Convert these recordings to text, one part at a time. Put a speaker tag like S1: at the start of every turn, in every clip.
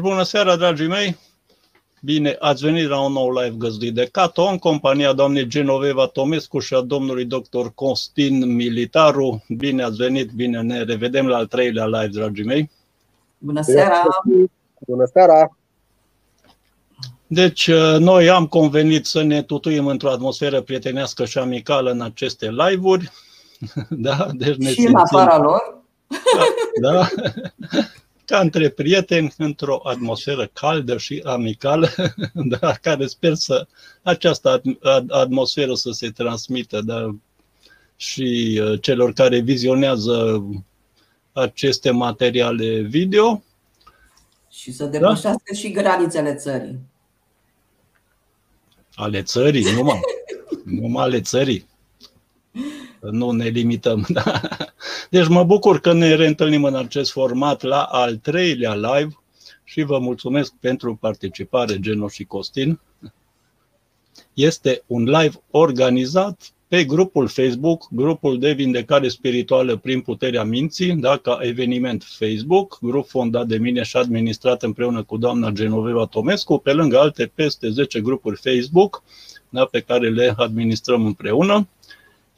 S1: Deci bună seara, dragii mei! Bine, ați venit la un nou live găzduit de Cato, în compania doamnei Genoveva Tomescu și a domnului doctor Costin Militaru. Bine ați venit, bine ne revedem la al treilea live, dragii mei!
S2: Bună seara!
S3: Bună seara!
S1: Deci, uh, noi am convenit să ne tutuim într-o atmosferă prietenească și amicală în aceste live-uri.
S2: Da? Deci ne și în afara lor.
S1: Da, da ca între prieteni, într-o atmosferă caldă și amicală, da, care sper să această atmosferă să se transmită da, și uh, celor care vizionează aceste materiale video.
S2: Și să depășească da? și granițele țării.
S1: Ale țării, numai. numai ale țării. Nu ne limităm. Da? Deci mă bucur că ne reîntâlnim în acest format la al treilea live și vă mulțumesc pentru participare, Geno și Costin. Este un live organizat pe grupul Facebook, grupul de vindecare spirituală prin puterea minții, da, ca eveniment Facebook, grup fondat de mine și administrat împreună cu doamna Genoveva Tomescu, pe lângă alte peste 10 grupuri Facebook da, pe care le administrăm împreună.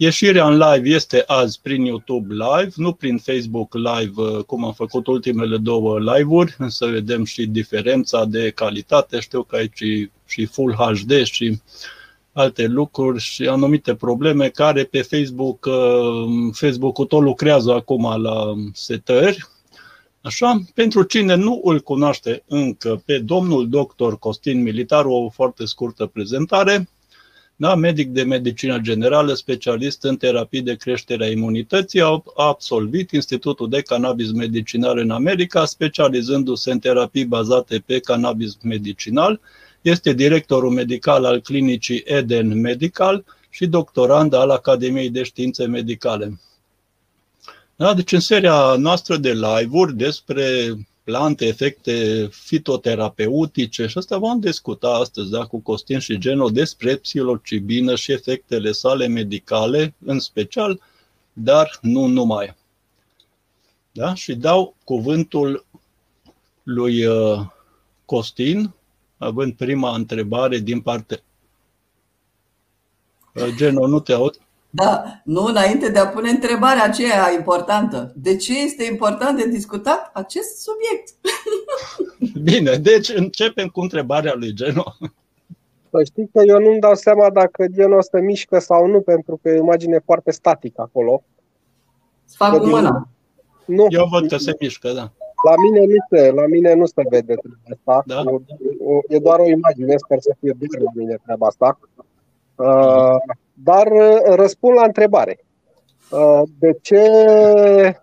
S1: Ieșirea în live este azi prin YouTube Live, nu prin Facebook Live, uh, cum am făcut ultimele două live-uri, să vedem și diferența de calitate. Știu că aici și Full HD și alte lucruri și anumite probleme care pe Facebook, uh, Facebook-ul tot lucrează acum la setări. Așa, pentru cine nu îl cunoaște încă pe domnul doctor Costin Militar, o foarte scurtă prezentare. Da, medic de medicină generală, specialist în terapii de creștere a imunității, a absolvit Institutul de Cannabis Medicinal în America, specializându-se în terapii bazate pe cannabis medicinal. Este directorul medical al clinicii Eden Medical și doctorand al Academiei de Științe Medicale. Da, deci în seria noastră de live-uri despre plante, efecte fitoterapeutice și asta vom discuta astăzi da, cu Costin și Geno despre psilocibină și efectele sale medicale în special, dar nu numai. Da? Și dau cuvântul lui uh, Costin, având prima întrebare din partea. Uh, Geno, nu te aud?
S2: Da, nu înainte de a pune întrebarea aceea importantă. De ce este important de discutat acest subiect?
S1: Bine, deci începem cu întrebarea lui Geno.
S3: Să știi că eu nu-mi dau seama dacă genul ăsta mișcă sau nu, pentru că e o imagine foarte statică acolo.
S2: Să fac cu mâna.
S1: Nu. Eu văd că se mișcă, da.
S3: La mine nu se, la mine nu se vede treaba asta. Da? E doar o imagine, sper să fie doar la mine treaba asta. Uh, dar uh, răspund la întrebare. Uh, de ce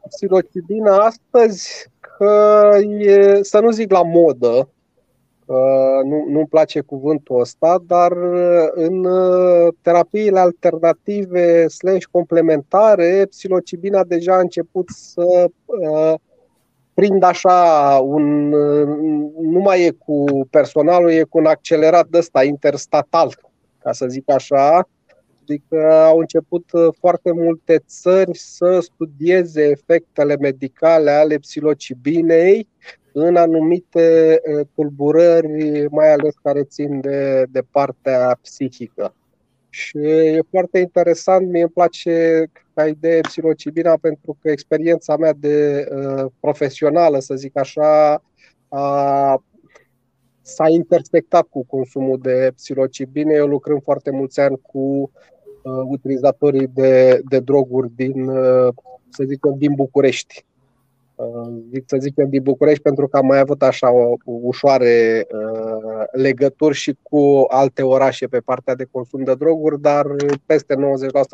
S3: psilocibina astăzi? Că e, să nu zic la modă, nu, nu-mi place cuvântul ăsta, dar în terapiile alternative slash complementare, psilocibina deja a început să prind așa un, nu mai e cu personalul, e cu un accelerat de ăsta interstatal, ca să zic așa, Adică au început uh, foarte multe țări să studieze efectele medicale ale psilocibinei în anumite uh, tulburări, mai ales care țin de, de partea psihică. Și e foarte interesant, mie îmi place ca idee psilocibina pentru că experiența mea de uh, profesională, să zic așa, a, s-a intersectat cu consumul de psilocibine. Eu lucrând foarte mulți ani cu uh, utilizatorii de, de droguri din, uh, să zicem, din București. Uh, zic să zicem din București pentru că am mai avut așa o, o ușoare uh, legături și cu alte orașe pe partea de consum de droguri, dar peste 90%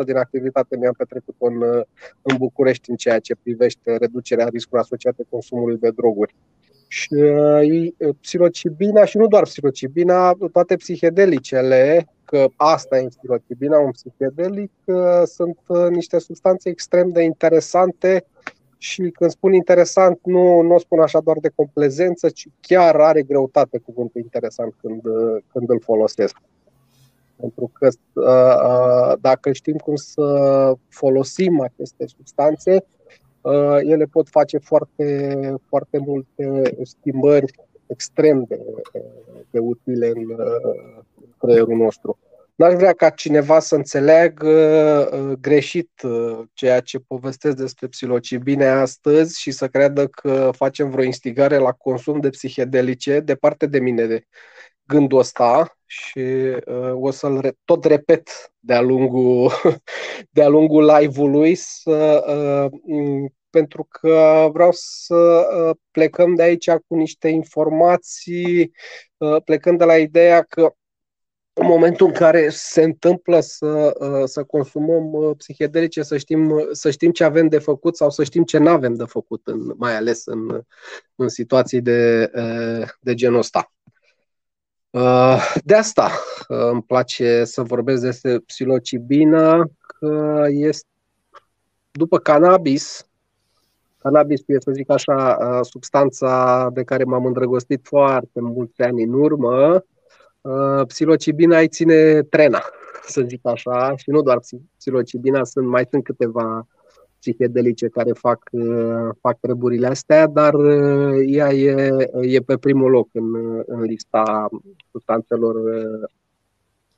S3: din activitate mi-am petrecut în, în București în ceea ce privește reducerea riscului asociate consumului de droguri. Și uh, psilocibina și nu doar psilocibina, toate psihedelicele că asta e psilocibina, un psihedelic, sunt uh, niște substanțe extrem de interesante și când spun interesant, nu, nu o spun așa doar de complezență, ci chiar are greutate cuvântul interesant când, uh, când îl folosesc. Pentru că uh, dacă știm cum să folosim aceste substanțe, ele pot face foarte, foarte multe schimbări extrem de, de utile în creierul nostru. N-aș vrea ca cineva să înțeleagă uh, greșit uh, ceea ce povestesc despre psilocibine astăzi și să creadă că facem vreo instigare la consum de psihedelice. Departe de mine de gândul ăsta și uh, o să-l re- tot repet de-a lungul, de-a lungul live-ului să, uh, pentru că vreau să uh, plecăm de aici cu niște informații, uh, plecând de la ideea că în momentul în care se întâmplă să, uh, să consumăm uh, psihedelice, să știm, să știm ce avem de făcut sau să știm ce nu avem de făcut, în, mai ales în, în situații de, uh, de genul ăsta. De asta îmi place să vorbesc despre psilocibină, că este după cannabis, cannabis e, să zic așa, substanța de care m-am îndrăgostit foarte mulți ani în urmă, Uh, psilocibina îi ține trena, să zic așa, și nu doar psilocibina, sunt, mai sunt câteva psihedelice care fac, uh, fac treburile astea, dar uh, ea e, e pe primul loc în, în lista substanțelor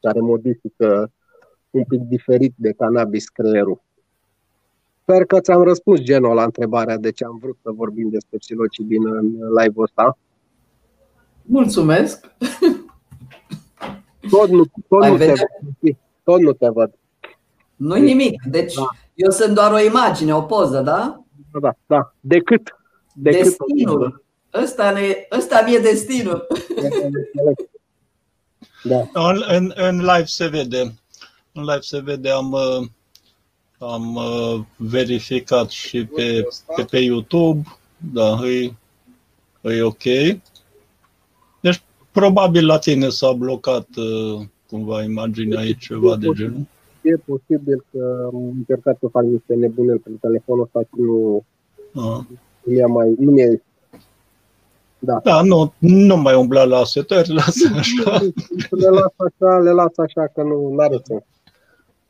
S3: care modifică un pic diferit de cannabis creierul. Sper că ți-am răspuns genul la întrebarea de ce am vrut să vorbim despre psilocibină în live-ul ăsta.
S2: Mulțumesc!
S3: Tot nu, tot nu, te văd. tot nu te văd.
S2: Nu-i nimic. Deci da. eu sunt doar o imagine, o poză, da?
S3: Da, da. da. Decât.
S2: Decât destinul. Ăsta, ne, ăsta mi-e destinul.
S1: Da. În, în, în live se vede. În live se vede, am, uh, am uh, verificat și pe, pe, pe YouTube. Da, e, e ok. Probabil la tine s-a blocat uh, cumva imaginea aici, ceva de genul.
S3: E posibil că am încercat să fac niște nebune pe telefonul ăsta și nu, nu mi mai, nu mi
S1: da. da, nu, nu mai umbla la setări, lasă așa.
S3: Le las așa, le las așa că nu are sens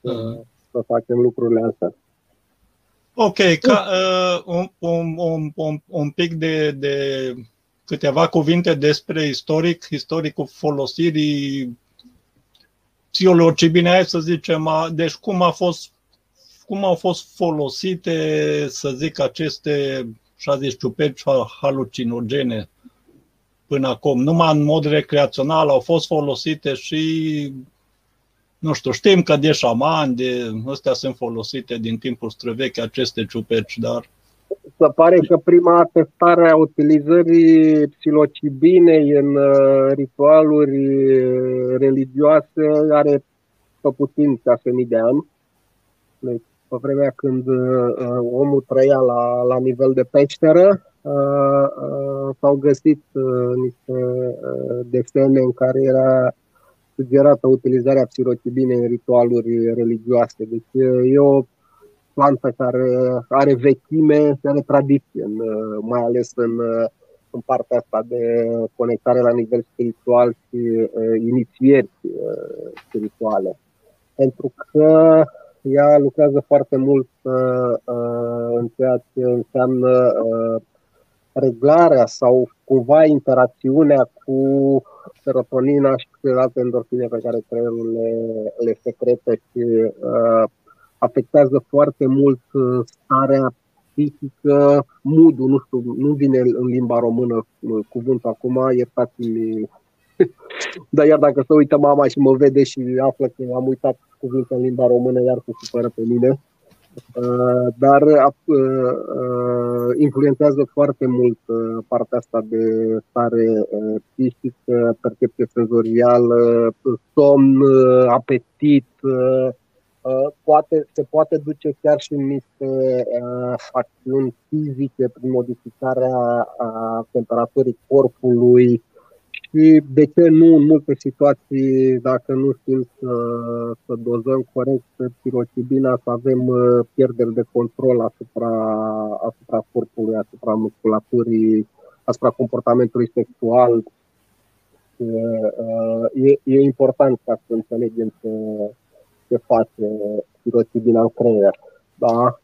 S3: să, să facem lucrurile astea.
S1: Ok, ca, uh, un, un, un, un, un pic de, de câteva cuvinte despre istoric, istoricul folosirii psilocibine, să zicem, a, deci cum a fost cum au fost folosite, să zic, aceste, așa zis, ciuperci halucinogene până acum. Numai în mod recreațional au fost folosite și, nu știu, știm că de șamani, de astea sunt folosite din timpul străvechi aceste ciuperci, dar
S3: se pare că prima atestare a utilizării psilocibinei în uh, ritualuri uh, religioase are pe puțin 6.000 de ani. Deci, pe vremea când uh, omul trăia la, la nivel de peșteră, s-au găsit niște desene în care era sugerată utilizarea psilocibinei în ritualuri religioase. Deci e o plantă care are vechime și are tradiție, în, mai ales în, în partea asta de conectare la nivel spiritual și uh, inițieri uh, spirituale. Pentru că ea lucrează foarte mult uh, în ceea ce înseamnă uh, reglarea sau cumva interacțiunea cu serotonina și cu alte endorfine pe care creierul le, le secretă și uh, afectează foarte mult uh, starea psihică, mood nu știu, nu vine în limba română uh, cuvântul acum, iertați-mi. Dar iar dacă se uită mama și mă vede și află că am uitat cuvântul în limba română, iar se supără pe mine. Uh, dar influențează foarte mult partea asta de stare psihică, percepție senzorială, somn, apetit, Uh, poate, se poate duce chiar și în niște uh, acțiuni fizice prin modificarea uh, temperaturii corpului și de ce nu în multe situații, dacă nu știm să, să dozăm corect pirocibina, să avem uh, pierderi de control asupra, asupra corpului, asupra musculaturii, asupra comportamentului sexual. Uh, e, e important ca să înțelegem că ce face pirotibina în creier. Da?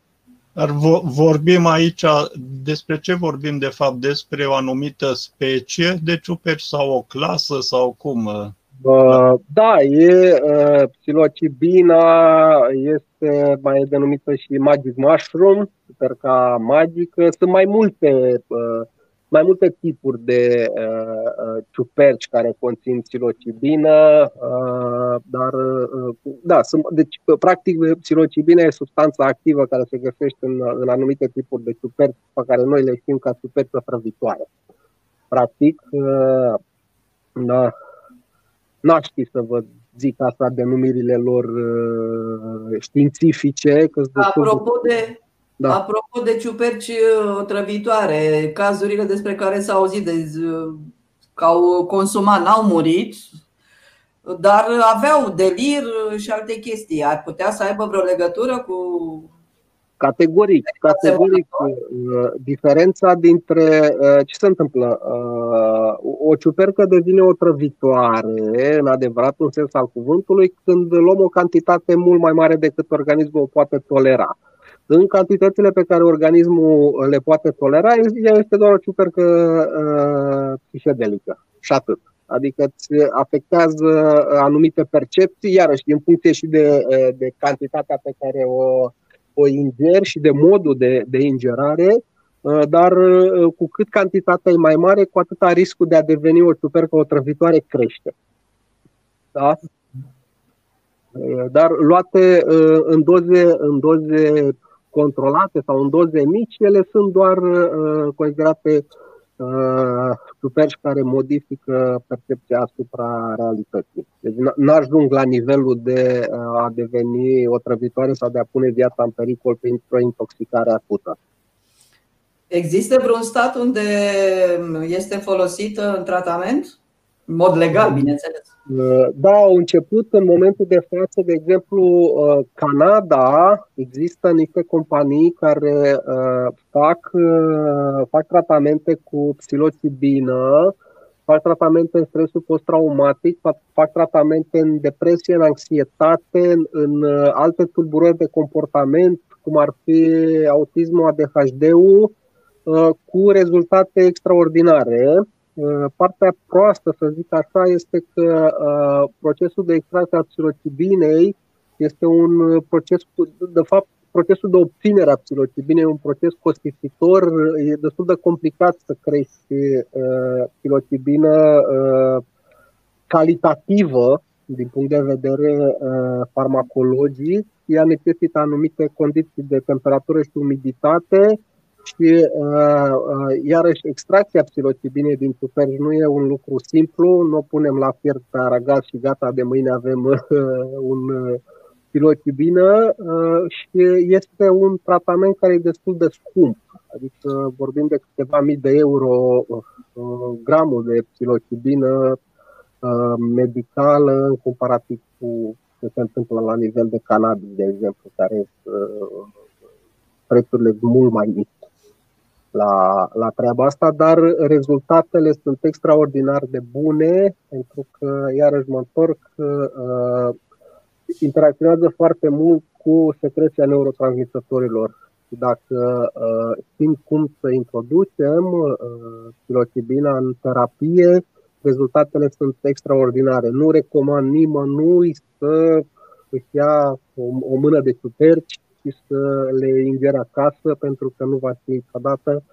S1: Dar vorbim aici, despre ce vorbim de fapt? Despre o anumită specie de ciuperci sau o clasă sau cum?
S3: Da, e psilocibina, este mai denumită și magic mushroom, ca magică. Sunt mai multe mai multe tipuri de uh, ciuperci care conțin psilocibină, uh, dar uh, da, sunt, deci practic psilocibina e substanța activă care se găsește în, în anumite tipuri de ciuperci pe care noi le știm ca ciuperci prăvitoare. Practic, uh, da, n-aș ști să vă zic asta denumirile lor uh, științifice. Că
S2: Apropo de, da. Apropo de ciuperci uh, trăvitoare, cazurile despre care s-au auzit de, uh, că au consumat, n-au murit, dar aveau delir și alte chestii. Ar putea să aibă vreo legătură cu.
S3: Categoric, categoric. Uh, diferența dintre ce se întâmplă? O ciupercă devine o trăvitoare, în adevăratul sens al cuvântului, când luăm o cantitate mult mai mare decât organismul o poate tolera în cantitățile pe care organismul le poate tolera, ea este doar o ciupercă uh, psihedelică și atât. Adică îți afectează anumite percepții, iarăși în funcție și de, uh, de cantitatea pe care o, o ingeri și de modul de, de ingerare, uh, dar uh, cu cât cantitatea e mai mare, cu atâta riscul de a deveni o ciupercă otrăvitoare crește. Da? Dar luate în doze, în doze controlate sau în doze mici, ele sunt doar uh, considerate uh, superci care modifică percepția asupra realității. Deci n-ajung la nivelul de uh, a deveni o trăvitoare sau de a pune viața în pericol printr-o intoxicare acută.
S2: Există vreun stat unde este folosită în tratament? În mod legal, bineînțeles.
S3: Uh, da, au început în momentul de față, de exemplu, uh, Canada, există niște companii care uh, fac, fac tratamente cu psilocibină, fac tratamente în stresul post-traumatic, fac, fac tratamente în depresie, în anxietate, în, în alte tulburări de comportament, cum ar fi autismul, ADHD-ul, cu rezultate extraordinare. Uh, partea proastă, să zic așa, este că uh, procesul de extracție a psilocibinei este un proces, de fapt, procesul de obținere a psilocibinei e un proces costisitor, e destul de complicat să crești uh, psilocibină calitativă din punct de vedere farmacologic. Ea necesită anumite condiții de temperatură și umiditate, și uh, uh, iarăși extracția psilocibinei din ciuperci nu e un lucru simplu, nu o punem la fiert pe aragaz și gata, de mâine avem uh, un uh, psilocibină uh, și este un tratament care e destul de scump. Adică vorbim de câteva mii de euro uh, gramul de psilocibină uh, medicală în comparativ cu ce se întâmplă la nivel de cannabis, de exemplu, care uh, prețurile mult mai mici la, la treaba asta, dar rezultatele sunt extraordinar de bune, pentru că, iarăși mă întorc, uh, interacționează foarte mult cu secreția neurotransmisătorilor. Dacă uh, știm cum să introducem uh, psilocibina în terapie, rezultatele sunt extraordinare. Nu recomand nimănui să își ia o, o mână de superci și să le ingere acasă pentru că nu va fi niciodată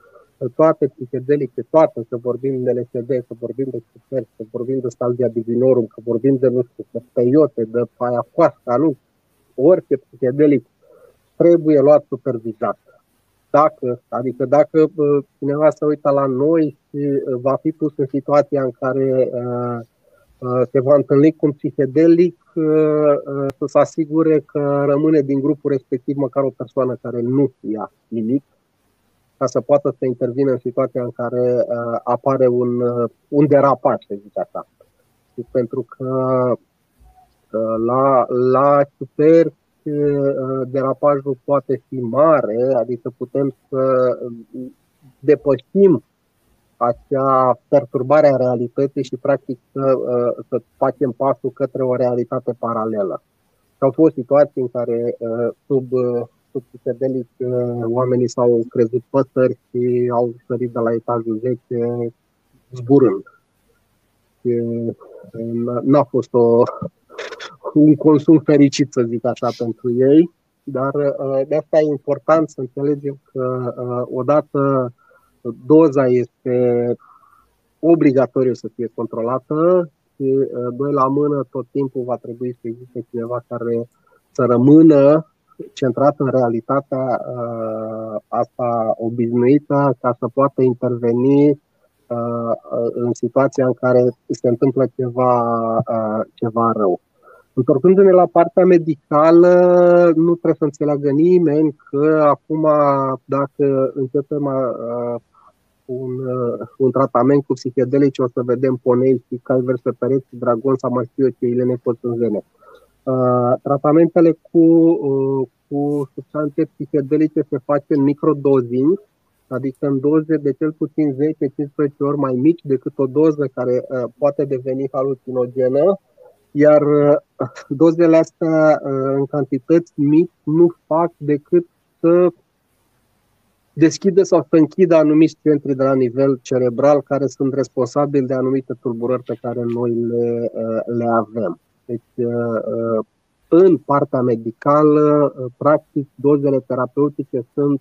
S3: toate psihedelice, toate, să vorbim de LSD, să vorbim de super, să vorbim de Salvia Divinorum, că vorbim de, nu știu, de peiote, de ayahuasca, nu, orice psihedelic trebuie luat supervizat. Dacă, adică dacă cineva se uită la noi și va fi pus în situația în care uh, uh, se va întâlni cu un psihedelic, să se asigure că rămâne din grupul respectiv măcar o persoană care nu ia nimic, ca să poată să intervină în situația în care uh, apare un, uh, un derapaj, să zic așa. Și pentru că uh, la, la super uh, derapajul poate fi mare, adică putem să depășim acea perturbare a realității și practic să, uh, să facem pasul către o realitate paralelă. Și au fost situații în care uh, sub efectul psihedelic oamenii s-au crezut păsări și au sărit de la etajul 10 zburând. N-a fost o, un consum fericit, să zic așa, pentru ei, dar de asta e important să înțelegem că odată doza este obligatoriu să fie controlată și, doi la mână, tot timpul va trebui să existe cineva care să rămână centrat în realitatea uh, asta obișnuită ca să poată interveni uh, în situația în care se întâmplă ceva, uh, ceva rău. Întorcându-ne la partea medicală, nu trebuie să înțeleagă nimeni că acum, dacă începem uh, un, uh, un tratament cu psihedelice, o să vedem ponei și cai verse pereți, dragon sau mai știu eu ce, ile nepoțânzene. Uh, tratamentele cu, uh, cu substanțe psihedelice se face în microdozing, adică în doze de cel puțin 10-15 ori mai mici decât o doză care uh, poate deveni halucinogenă, iar uh, dozele astea uh, în cantități mici nu fac decât să deschidă sau să închidă anumiți centri de la nivel cerebral care sunt responsabili de anumite tulburări pe care noi le, uh, le avem. Deci, uh, uh, în partea medicală, uh, practic, dozele terapeutice sunt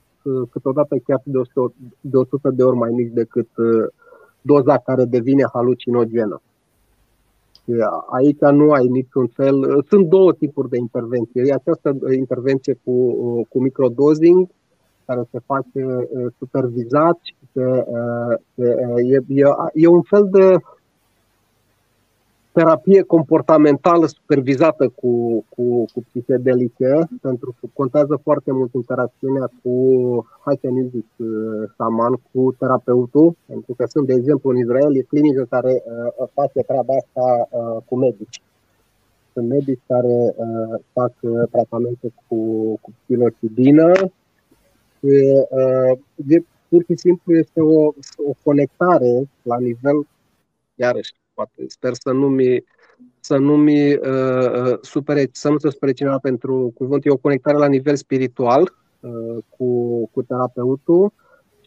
S3: câteodată chiar de 100 de, 100 de ori mai mici decât doza care devine halucinogenă. Aici nu ai niciun fel. Sunt două tipuri de intervenție. Această intervenție cu, cu microdosing, care se face supervizat, se, se, e, e, e un fel de terapie comportamentală supervizată cu, cu, cu psihedelice, pentru că contează foarte mult interacțiunea cu, hai să ne zic, saman, cu terapeutul, pentru că sunt, de exemplu, în Israel, e clinică care uh, face treaba asta uh, cu medici. Sunt medici care uh, fac uh, tratamente cu, cu psilocibină. Uh, e, pur și simplu este o, o conectare la nivel, iarăși, poate sper să nu mi să nu mi uh, uh, supere, să nu se supere cineva pentru cuvânt, e o conectare la nivel spiritual uh, cu, cu terapeutul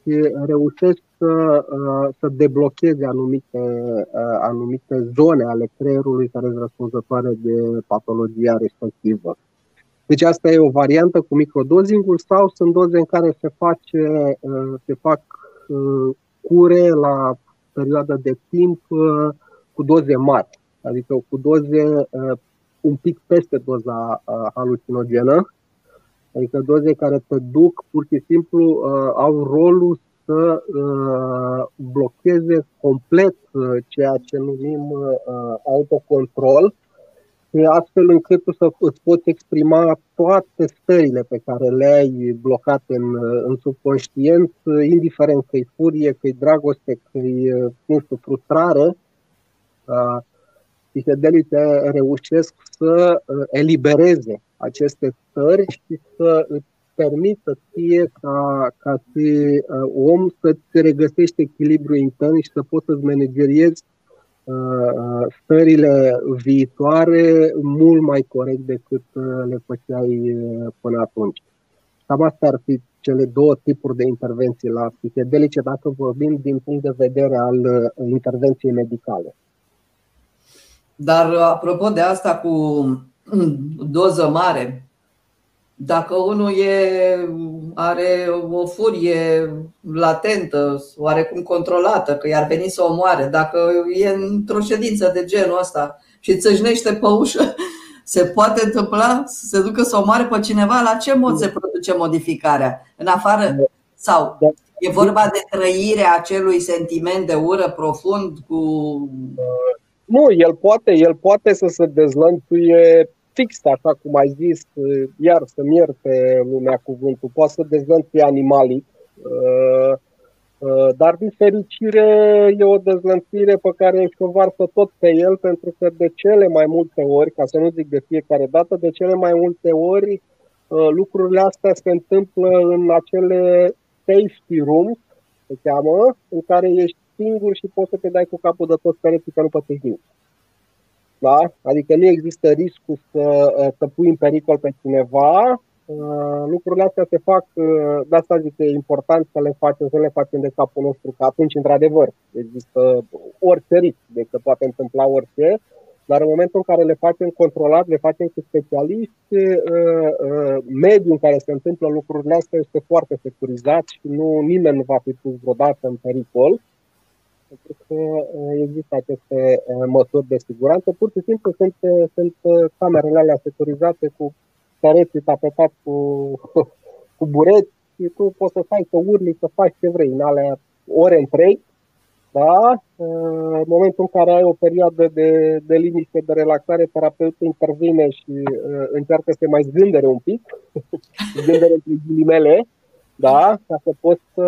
S3: și reușesc să, uh, să deblocheze anumite, uh, anumite zone ale creierului care sunt răspunzătoare de patologia respectivă. Deci asta e o variantă cu microdozingul sau sunt doze în care se, face, uh, se fac uh, cure la perioadă de timp uh, cu doze mari, adică cu doze uh, un pic peste doza uh, halucinogenă, adică doze care te duc pur și simplu, uh, au rolul să uh, blocheze complet uh, ceea ce numim uh, autocontrol, astfel încât tu să îți poți exprima toate stările pe care le-ai blocate în, în subconștient, indiferent că e furie, că e dragoste, că e, nu știu, frustrare, psihedelice reușesc să uh, elibereze aceste stări și să îți permită ție ca, ca și uh, om să-ți regăsești echilibru intern și să poți să-ți manageriezi uh, stările viitoare mult mai corect decât le făceai până atunci. Cam astea ar fi cele două tipuri de intervenții la psihedelice, dacă vorbim din punct de vedere al intervenției medicale.
S2: Dar apropo de asta cu doză mare, dacă unul e, are o furie latentă, oarecum controlată, că i-ar veni să o moare, dacă e într-o ședință de genul ăsta și țâșnește pe ușă, se poate întâmpla să se ducă să omoare pe cineva? La ce mod se produce modificarea? În afară? Sau e vorba de trăirea acelui sentiment de ură profund cu
S3: nu, el poate, el poate să se dezlănțuie fix, așa cum ai zis, iar să-mi ierte lumea cuvântul, poate să dezlănțuie animalic, uh, uh, dar din fericire e o dezlănțuire pe care își o varsă tot pe el, pentru că de cele mai multe ori, ca să nu zic de fiecare dată, de cele mai multe ori uh, lucrurile astea se întâmplă în acele safety rooms, se cheamă, în care ești singur și poți să te dai cu capul de toți pereții că nu poți să Da? Adică nu există riscul să, să pui în pericol pe cineva, Uh, lucrurile astea se fac, uh, de asta zic că e important să le facem, să le facem de capul nostru, că atunci, într-adevăr, există orice risc, de că poate întâmpla orice, dar în momentul în care le facem controlat, le facem cu specialiști, mediul în care se întâmplă lucrurile astea este foarte securizat și nu, nimeni nu va fi pus vreodată în pericol pentru că există aceste măsuri de siguranță. Pur și simplu sunt, sunt camerele alea securizate cu pereții tapetați cu, cu bureți și tu poți să stai, să urli, să faci ce vrei în alea ore întregi. Da? În momentul în care ai o perioadă de, de liniște, de relaxare, terapeutul intervine și uh, încearcă să te mai zgândere un pic, zgândere între ghilimele, da? ca să poți să,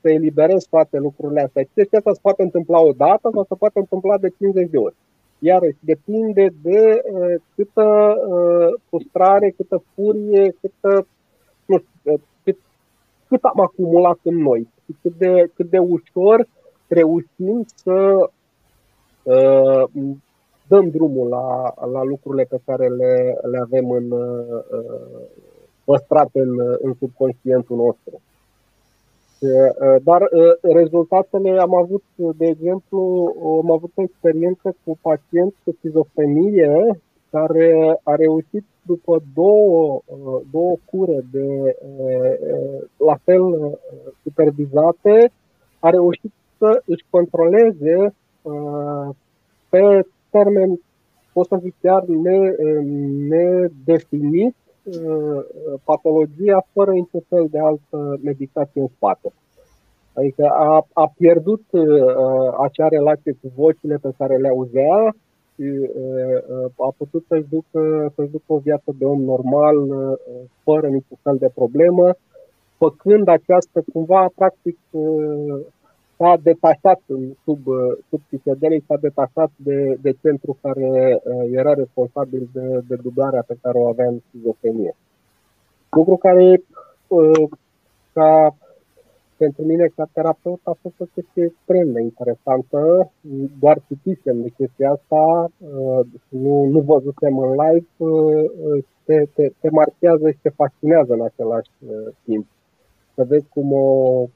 S3: să eliberezi toate lucrurile astea. Chestia asta se poate întâmpla o dată sau se poate întâmpla de 50 de ori. Iarăși, depinde de uh, câtă uh, frustrare, câtă furie, câtă, nu știu, uh, cât, cât am acumulat în noi și cât de, cât de ușor reușim să uh, dăm drumul la, la lucrurile pe care le, le avem în, uh, păstrate în, în subconștientul nostru. Dar rezultatele am avut, de exemplu, am avut o experiență cu pacient cu schizofrenie care a reușit după două, două cure de la fel supervizate, a reușit să își controleze pe termen, pot să zic chiar nedefinit, Uh, patologia fără niciun fel de altă medicație în spate. Adică a, a pierdut uh, acea relație cu vocile pe care le auzea și uh, a putut să-și ducă, să-și ducă o viață de om normal, uh, fără niciun fel de problemă, făcând această cumva, practic, uh, s-a detașat sub, sub psihedelii, s-a detașat de, de centru care uh, era responsabil de, de dublarea pe care o avea în schizofrenie. Lucru care, uh, ca pentru mine, ca terapeut, a fost o chestie extrem de interesantă. Doar citisem de chestia asta, uh, nu, nu văzusem în live, te, te, te marchează și te fascinează în același timp. Să vezi cum o,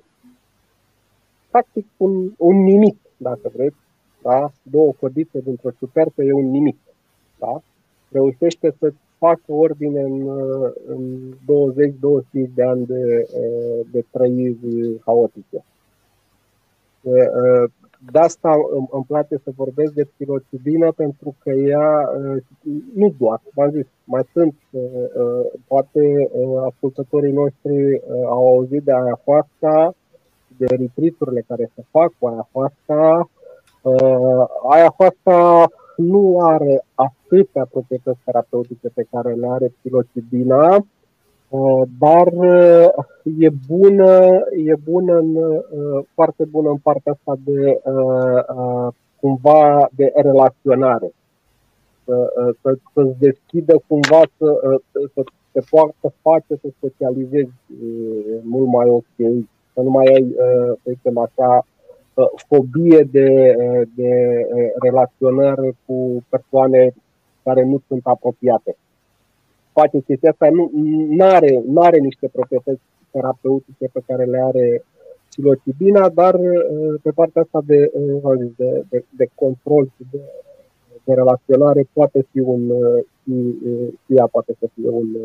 S3: practic un, un nimic, dacă vreți, da? două codițe dintr-o superbă e un nimic. Da? Reușește să facă ordine în, în 20-25 de ani de, de trăiri haotice. De asta îmi place să vorbesc de psilocibină pentru că ea, nu doar, v-am zis, mai sunt, poate ascultătorii noștri au auzit de ayahuasca, de retreat care se fac cu ayahuasca. Uh, ayahuasca nu are atâtea proprietăți terapeutice pe care le are psilocibina, uh, dar uh, e bună, e bună în, uh, foarte bună în partea asta de cumva de relaționare. Să, să, să-ți deschidă cumva să, să te poată face să specializezi mult mai ok să nu mai ai, uh, să zicem așa, uh, fobie de, uh, de relaționare cu persoane care nu sunt apropiate. Face chestia asta, nu are, are niște proprietăți terapeutice pe care le are psilocibina, dar pe partea asta de, de, de, de control și de, de relaționare poate fi un, și, și ea poate să fie un,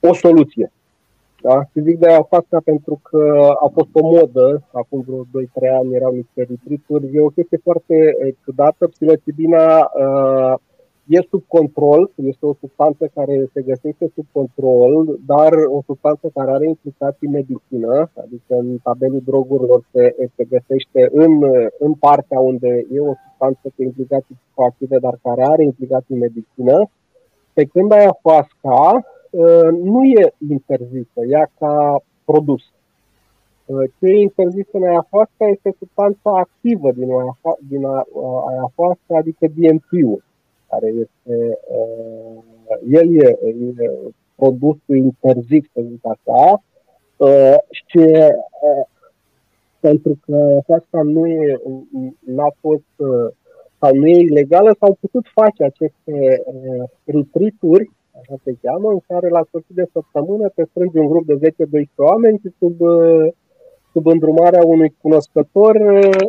S3: o soluție. Da? Și zic de asta pentru că a fost o modă, acum vreo 2-3 ani erau niște retrituri. E o chestie foarte ciudată. Psilocibina uh, e sub control, este o substanță care se găsește sub control, dar o substanță care are implicații medicină, adică în tabelul drogurilor se, se găsește în, în partea unde e o substanță cu implicații psihoactive, dar care are implicații medicină. Pe când ayahuasca, Uh, nu e interzisă, ea ca produs. Uh, ce e interzis în ayahuasca este substanța activă din, din ayahuasca, adică DMT-ul, care este, uh, el e, e produsul interzis, să zic așa, și pentru că asta nu e, n-a fost sau nu e ilegală, s-au putut face aceste retreat așa se cheamă, în care la sfârșit de săptămână te strângi un grup de 10-12 oameni și sub, sub îndrumarea unui cunoscător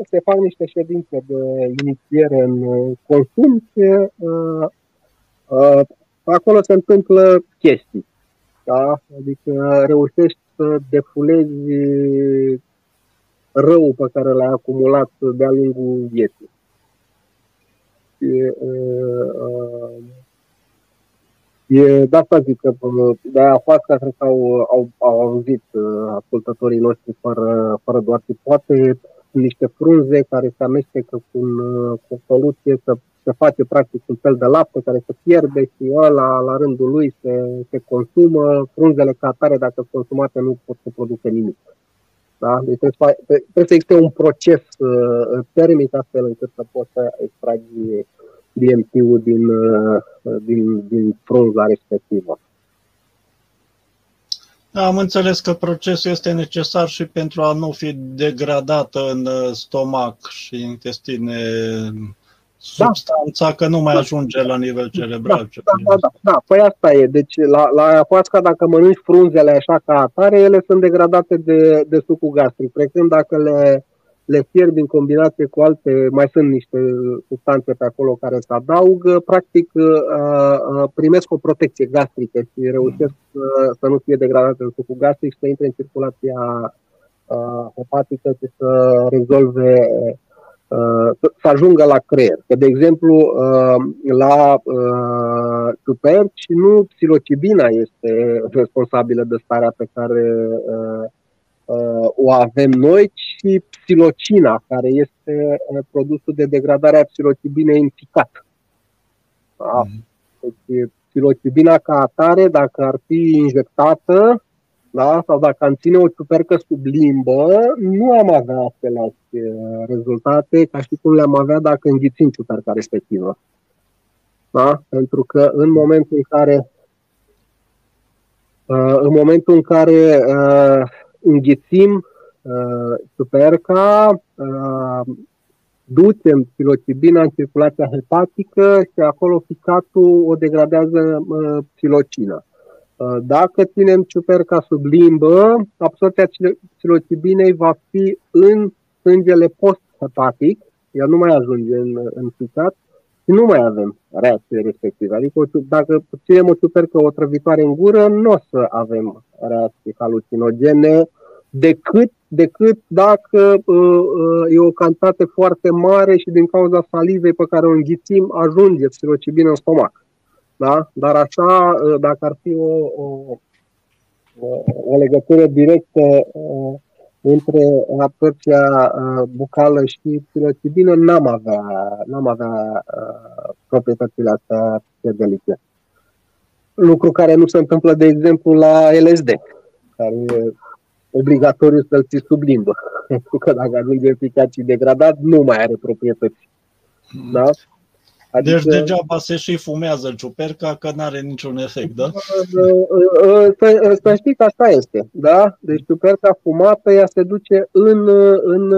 S3: se fac niște ședințe de inițiere în consum și uh, uh, acolo se întâmplă chestii. Da? Adică reușești să defulezi răul pe care l-ai acumulat de-a lungul vieții. E, e, de asta zic că de aia fața cred că au, au, au auzit ascultătorii noștri fără, fără doar că poate niște frunze care se amestecă cu, un, cu o soluție să se face practic un fel de lapte care se pierde și ăla la rândul lui se, se consumă. Frunzele ca atare, dacă sunt consumate, nu pot să producă nimic. Da? Deci trebuie, trebuie să existe un proces uh, termic astfel încât să poți să extragi DMT-ul din, uh, din, din frunza respectivă.
S1: Da, am înțeles că procesul este necesar și pentru a nu fi degradată în uh, stomac și intestine da. substanța, da. că nu mai ajunge la nivel cerebral.
S3: Da, da, da, da, da, păi asta e. Deci la, la ayahuasca, dacă mănânci frunzele așa ca atare, ele sunt degradate de, de sucul gastric. Precând dacă le, le fierbi în combinație cu alte, mai sunt niște substanțe pe acolo care se adaugă, practic uh, uh, primesc o protecție gastrică și reușesc mm. să, să nu fie degradate în sucul gastric și să intre în circulația uh, hepatică și să rezolve să ajungă la creier. Că, de exemplu, uh, la tuperci uh, nu psilocibina este responsabilă de starea pe care uh, o avem noi, ci psilocina, care este produsul de degradare a psilocibinei în ficat. Da? Mhm. Deci, psilocibina ca atare, dacă ar fi injectată, da? sau dacă am ține o ciupercă sub limbă, nu am avea aceleași uh, rezultate ca și cum le-am avea dacă înghițim ciuperca respectivă. Da? Pentru că în momentul în care uh, în momentul în care uh, înghițim ciuperca, ducem psilocibina în circulația hepatică și acolo ficatul o degradează psilocina. Uh, dacă ținem ciuperca sub limbă, absorția psilocibinei va fi în sângele post-hepatic, ea nu mai ajunge în, în ficat și nu mai avem reacție respectivă. Adică dacă ținem o ciupercă otrăvitoare în gură, nu o să avem reacții halucinogene decât, decât dacă uh, uh, e o cantitate foarte mare și din cauza salivei pe care o înghițim ajunge psilocibina în stomac. Da? Dar așa, ă, dacă ar fi o, o, o legătură directă ă, între absorpția ă, bucală și psilocibină, n-am avea, n-am avea proprietățile astea psihedelice. Lucru care nu se întâmplă, de exemplu, la LSD, care e obligatoriu să-l ții sub limbă. Pentru că dacă ajunge eficace și degradat, nu mai are proprietăți. Da?
S1: Adică, deci degeaba se și fumează ciuperca că nu are niciun efect, da?
S3: Să, să știți că asta este, da? Deci ciuperca fumată, ea se duce în, în,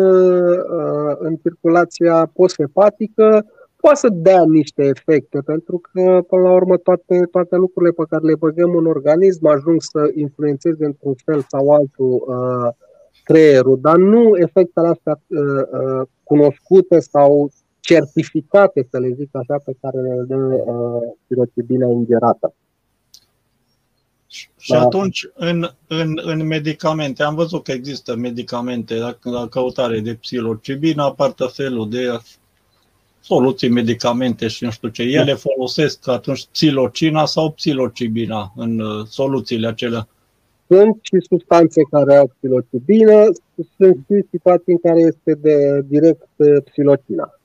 S3: în circulația posthepatică, poate să dea niște efecte, pentru că, până la urmă, toate, toate lucrurile pe care le băgăm în organism ajung să influențeze într-un fel sau altul uh, creierul, dar nu efectele astea uh, uh, cunoscute sau certificate, să le zic așa, pe care le dă uh, psilocibina ingerată.
S1: Și da. atunci, în, în, în medicamente, am văzut că există medicamente la, la căutare de psilocibina, apar felul de soluții, medicamente și nu știu ce. Ele da. folosesc atunci psilocina sau psilocibina în uh, soluțiile acelea?
S3: Sunt și substanțe care au psilocibină, sunt și situații în care este de direct uh, psilocina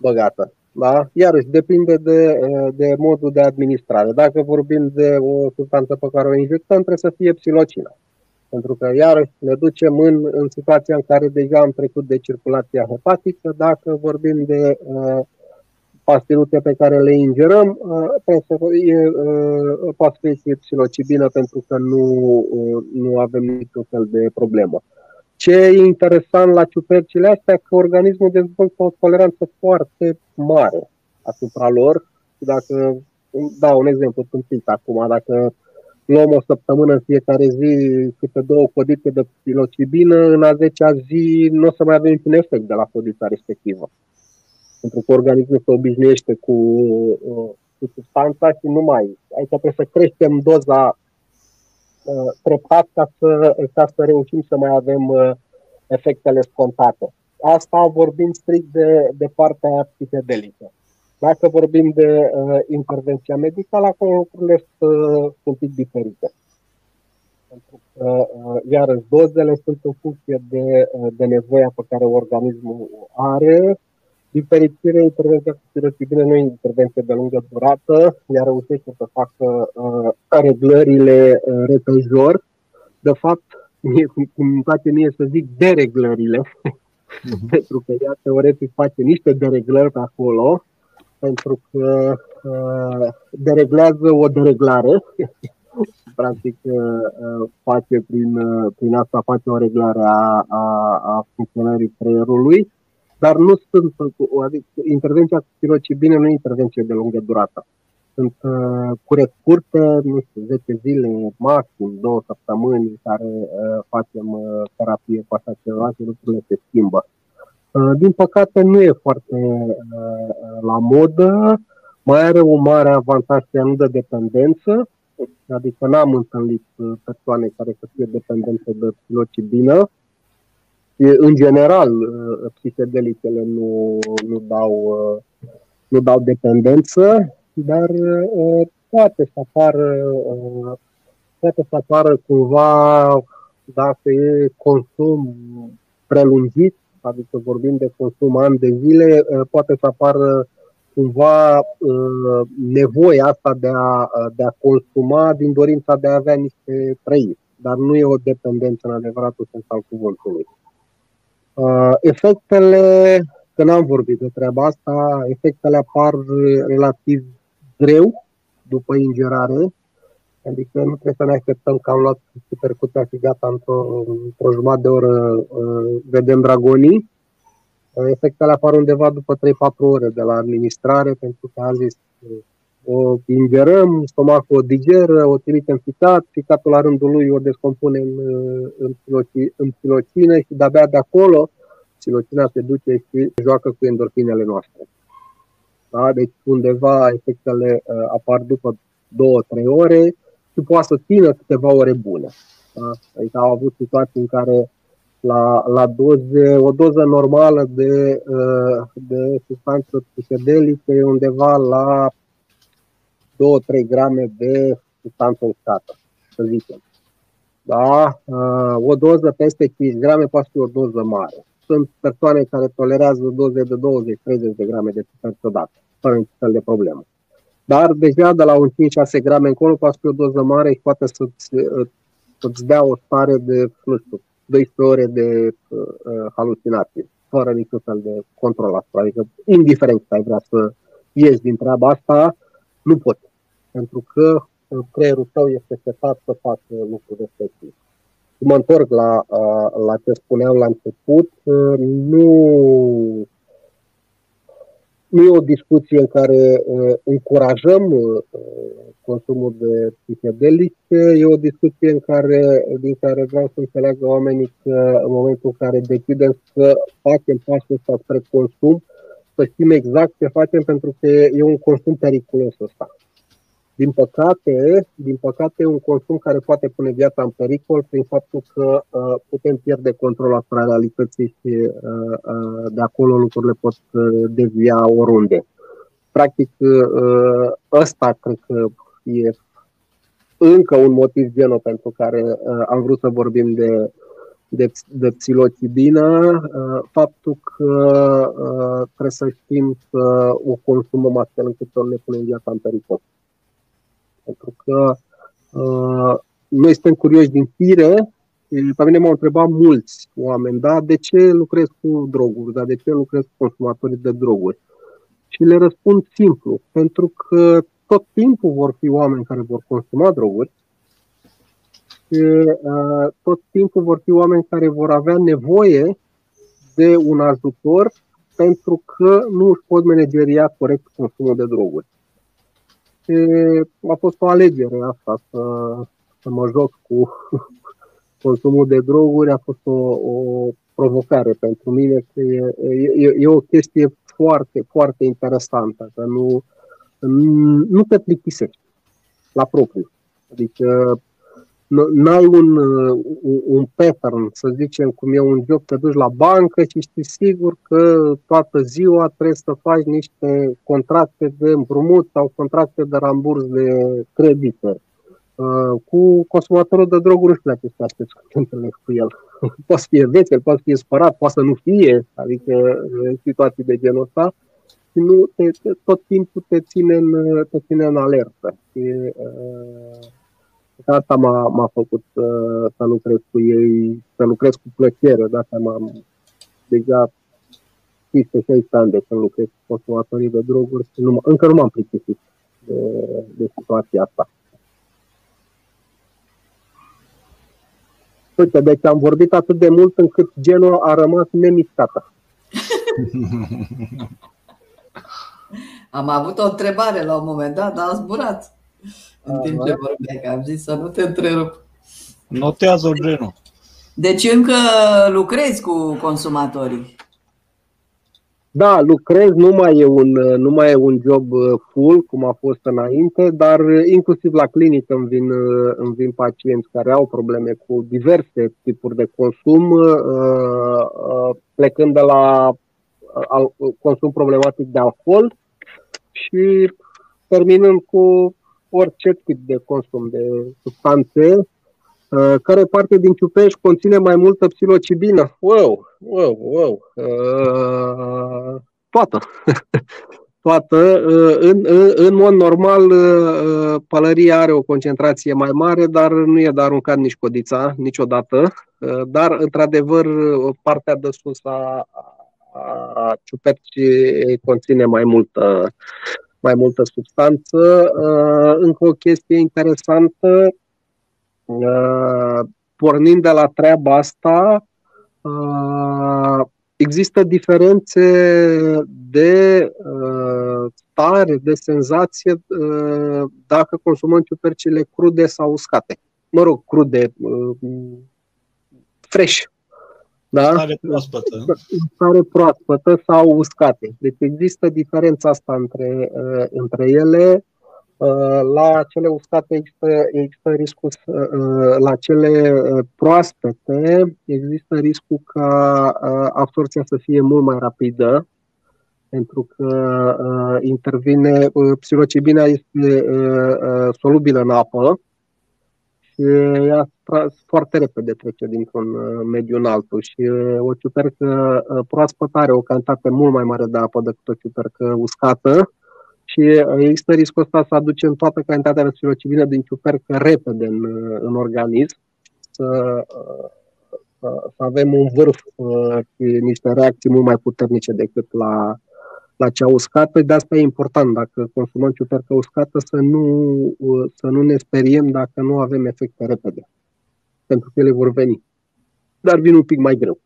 S3: băgată. Da? Iarăși depinde de, de modul de administrare. Dacă vorbim de o substanță pe care o injectăm, trebuie să fie psilocina. Pentru că iarăși ne ducem în, în situația în care deja am trecut de circulația hepatică. Dacă vorbim de uh, pastilute pe care le ingerăm, uh, să fie, uh, poate să fie psilocibină pentru că nu, uh, nu avem niciun fel de problemă. Ce e interesant la ciupercile astea, că organismul dezvoltă o toleranță foarte mare asupra lor și dacă da, un exemplu tâmpit acum, dacă luăm o săptămână în fiecare zi câte două codite de psilocibină, în a 10 zi nu o să mai avem niciun efect de la codita respectivă. Pentru că organismul se obișnuiește cu, uh, cu substanța și nu mai. Aici trebuie să creștem doza uh, treptat ca să, ca să reușim să mai avem uh, efectele scontate. Asta vorbim strict de, de partea psihedelică. Dacă vorbim de uh, intervenția medicală, acolo lucrurile sunt uh, un pic diferite. Pentru că, uh, iarăși, dozele sunt în funcție de, uh, de nevoia pe care organismul are. Din fericire, intervenția cu psilocibine nu e intervenție de lungă durată, iar reușește să facă uh, reglările uh, repejor. De fapt, mie, cum, cum îmi place mie să zic, dereglările, uh-huh. pentru că ea teoretic face niște dereglări pe acolo, pentru că uh, dereglează o dereglare. Practic uh, face prin, uh, prin asta face o reglare a, a, a funcționării creierului, dar nu sunt, adică intervenția cu psilocibine nu e intervenție de lungă durată. Sunt uh, cure scurte, nu știu, 10 zile, maxim, două săptămâni în care uh, facem uh, terapie cu așa ceva și lucrurile se schimbă. Uh, din păcate nu e foarte uh, la modă, mai are un mare avantaj că nu de dependență, adică n-am întâlnit uh, persoane care să fie dependente de psilocibină. În general, psihedelicele nu, nu, dau, nu dau dependență, dar poate să apară, poate să apară cumva dacă e consum prelungit adică vorbim de consum ani de zile, uh, poate să apară cumva uh, nevoia asta de a, uh, de a consuma din dorința de a avea niște trăiri, dar nu e o dependență în adevăratul sens al cuvântului. Efectele, că n-am vorbit de treaba asta, efectele apar relativ greu după ingerare, Adică nu trebuie să ne așteptăm că am luat supercuția și gata, într-o, într-o jumătate de oră uh, vedem dragonii. Uh, efectele apar undeva după 3-4 ore de la administrare, pentru că am zis uh, o ingerăm, stomacul o digeră, o trimitem ficat, ficatul la rândul lui o descompune în, în, piloci, în pilocină și de-abia de acolo pilocina se duce și joacă cu endorfinele noastre. Da? Deci undeva efectele uh, apar după 2-3 ore, și poate să țină câteva ore bune. Da? Adică au avut situații în care la, la doze, o doză normală de, uh, de substanță psihedelică e undeva la 2-3 grame de substanță uscată, să zicem. Da? Uh, o doză peste 5 grame poate fi o doză mare. Sunt persoane care tolerează doze de 20-30 de grame de substanță odată, fără niciun fel de problemă. Dar deja de la un 5-6 grame încolo poate fi o doză mare și poate să-ți, să-ți dea o stare de, nu știu, 12 ore de uh, halucinație, fără niciun fel de control asupra. Adică, indiferent că ai vrea să ieși din treaba asta, nu poți. Pentru că creierul tău este setat să facă lucruri respectiv. Mă întorc la, uh, la ce spuneam la început, uh, nu nu e o discuție în care uh, încurajăm uh, consumul de psihedelice, e o discuție în care, din care vreau să înțeleagă oamenii că în momentul în care decidem să facem pasul ăsta spre consum, să știm exact ce facem pentru că e un consum periculos ăsta. Din păcate, din păcate, un consum care poate pune viața în pericol prin faptul că uh, putem pierde controlul asupra realității și uh, uh, de acolo lucrurile pot uh, devia oriunde. Practic, uh, ăsta cred că e încă un motiv genul pentru care uh, am vrut să vorbim de, de, de psilocibină, uh, faptul că uh, trebuie să știm să o consumăm astfel încât să ne punem viața în pericol pentru că uh, noi suntem curioși din fire. Pe mine m-au întrebat mulți oameni, da, de ce lucrez cu droguri, da, de ce lucrez cu consumatorii de droguri? Și le răspund simplu, pentru că tot timpul vor fi oameni care vor consuma droguri și uh, tot timpul vor fi oameni care vor avea nevoie de un ajutor pentru că nu își pot manageria corect consumul de droguri. Și a fost o alegere asta, să, să mă joc cu consumul de droguri, a fost o, o provocare pentru mine, că e, e, e o chestie foarte, foarte interesantă, că nu, nu te plictisești la propriu. Adică n-ai un, un pattern, să zicem, cum e un job, te duci la bancă și știi sigur că toată ziua trebuie să faci niște contracte de împrumut sau contracte de ramburs de credite. Uh, cu consumatorul de droguri nu știu dacă este aștept cu el. poate să fie vesel, poate să fie spărat, poate să nu fie, adică uh, situații de genul ăsta și nu te, tot timpul te ține în, te ține în alertă. Și, uh, asta m-a, m-a făcut uh, să lucrez cu ei, să lucrez cu plăcere, de asta m-am deja 15 ani de când lucrez cu consumatorii de droguri și nu, încă nu m-am plictisit de, de situația asta. Uite, deci am vorbit atât de mult încât genul a rămas nemișcată.
S2: am avut o întrebare la un moment dat, dar a zburat în timp ce vorbeai, că am zis să nu te întrerup.
S1: Notează genul.
S2: Deci încă lucrezi cu consumatorii.
S3: Da, lucrez, nu mai, e un, nu mai e un job uh, full cum a fost înainte, dar uh, inclusiv la clinică îmi vin, uh, îmi vin pacienți care au probleme cu diverse tipuri de consum, plecând de la consum problematic de alcool și terminând cu orice tip de consum de substanțe, Uh, care parte din ciupeș conține mai multă psilocibină. Wow, wow, wow. Uh, toată. toată. Uh, în, în, în mod normal, pălăria are o concentrație mai mare, dar nu e de aruncat nici codița, niciodată. Dar, într-adevăr, partea de sus a, a ciupercii conține mai multă, mai multă substanță. Încă o chestie interesantă, Uh, pornind de la treaba asta, uh, există diferențe de uh, stare, de senzație dacă consumăm ciupercile crude sau uscate. Mă rog, crude, fresh.
S1: Da? Stare proaspătă.
S3: Stare proaspătă sau uscate. Deci există diferența asta între, între ele. Uh, la cele uscate există, există riscul, uh, la cele uh, proaspete există riscul ca absorția să fie mult mai rapidă, pentru că intervine, psilocibina este solubilă în apă și ea foarte repede trece dintr-un mediu în altul și o ciupercă proaspătă are o cantitate mult mai mare de apă decât o ciupercă uscată, și uh, există riscul ăsta să aducem toată cantitatea de psilocibină din ciupercă repede în, uh, în organism, să, uh, să, să avem un vârf și niște reacții mult mai puternice decât la, la cea uscată. De asta e important, dacă consumăm ciupercă uscată, să nu, să nu ne speriem dacă nu avem efecte repede, pentru că ele vor veni. Dar vin un pic mai greu.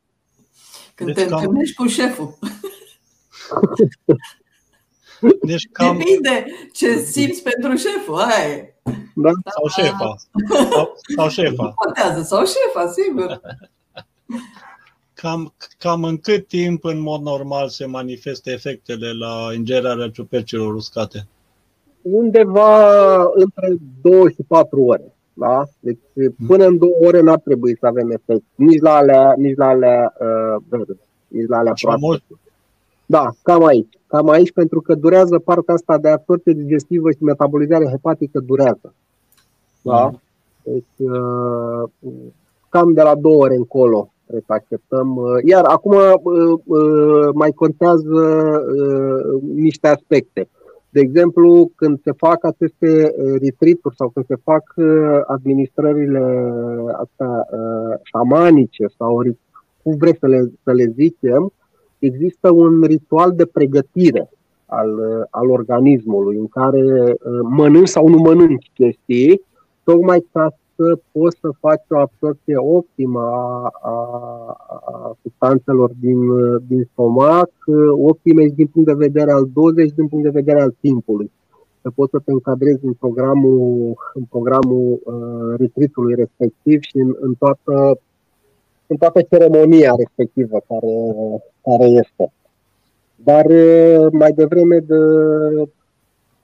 S2: Când deci te întâlnești cu șeful.
S1: Deci cam...
S2: Depinde ce simți pentru șeful, ai.
S3: Da?
S1: Sau șefa. Sau, sau șefa.
S2: Contează, sau șefa, sigur.
S1: Cam, cam în cât timp, în mod normal, se manifestă efectele la ingerarea ciupercilor uscate?
S3: Undeva între 2 și 4 ore. Da? Deci până în 2 ore n-ar trebui să avem efect. Nici la alea, nici la alea uh, verde, nici la alea proaspete. Da, cam aici. Cam aici pentru că durează partea asta de absorție digestivă și metabolizare hepatică durează. Da? Mm. Deci, uh, cam de la două ore încolo trebuie să acceptăm. Uh, iar acum uh, mai contează niște aspecte. De exemplu, când se fac aceste retreat sau când se fac administrările astea șamanice sau cum vreți să le, să le zicem, există un ritual de pregătire al, al organismului în care uh, mănânci sau nu mănânci chestii, tocmai ca să poți să faci o absorție optimă a, a, a substanțelor din, din stomac, optime din punct de vedere al dozei și din punct de vedere al timpului. să poți să te încadrezi în programul, în programul uh, retreatului respectiv și în, în, toată, în toată ceremonia respectivă care, care este. Dar uh, mai devreme de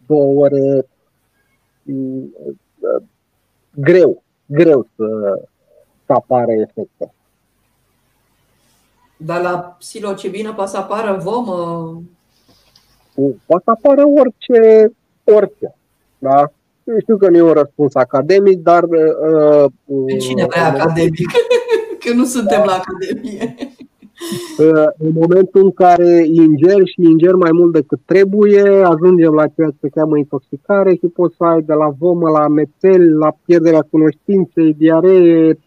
S3: două ore uh, greu, greu să, să apară efecte.
S2: Dar la psilocibină poate să apară vomă?
S3: Poate să apară orice, orice. Da? Știu că nu e un răspuns academic, dar...
S2: Uh, Cine vrea uh, academic? că nu suntem la academie.
S3: Uh, în momentul în care ingeri și ingeri mai mult decât trebuie, ajungem la ceea ce se cheamă intoxicare și poți să ai de la vomă, la amețeli, la pierderea cunoștinței, diaree,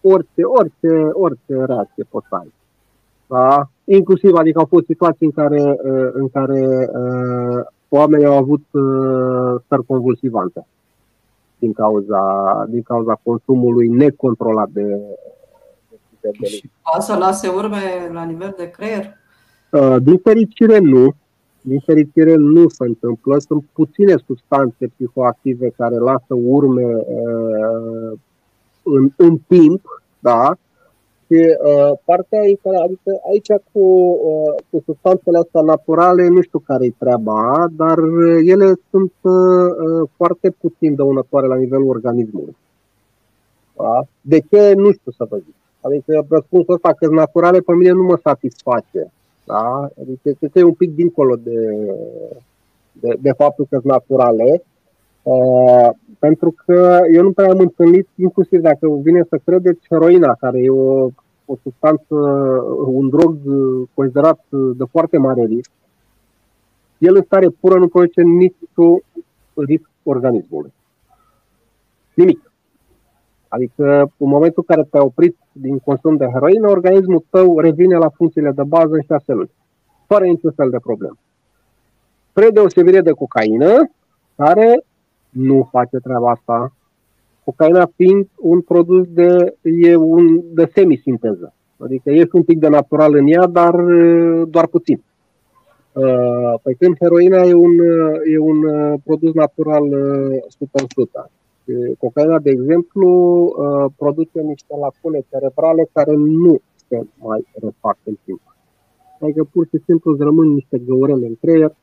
S3: orice, orice, orice reacție poți să ai. Da? Inclusiv, adică au fost situații în care, uh, în care uh, oamenii au avut uh, stări convulsivante din cauza, din cauza consumului necontrolat de,
S2: de, de Și poate să lase urme la nivel de creier?
S3: Uh, din fericire nu. Din fericire nu se întâmplă. Sunt puține substanțe psihoactive care lasă urme uh, în, în timp, da? Și uh, partea aici, adică aici cu, uh, cu substanțele astea naturale, nu știu care e treaba, dar ele sunt uh, foarte puțin dăunătoare la nivelul organismului. Da? De ce? Nu știu să vă zic. Adică răspunsul ăsta că naturale pe mine nu mă satisface. Da? Adică cred că e un pic dincolo de, de, de faptul că sunt naturale. Uh, pentru că eu nu prea am întâlnit, inclusiv dacă vine să credeți, heroina, care e o, o substanță, un drog considerat de foarte mare risc, el în stare pură nu produce niciun risc organismului. Nimic. Adică în momentul în care te-ai oprit din consum de heroină, organismul tău revine la funcțiile de bază în șase luni, fără niciun fel de problemă. Spre deosebire de cocaină, care nu face treaba asta. Cocaina fiind un produs de, e un, de semisinteză. Adică este un pic de natural în ea, dar doar puțin. Păi când heroina e un, e un produs natural 100%. Cocaina, de exemplu, produce niște lacune cerebrale care nu se mai refac în timp. Adică pur și simplu îți rămân niște găurele în creier,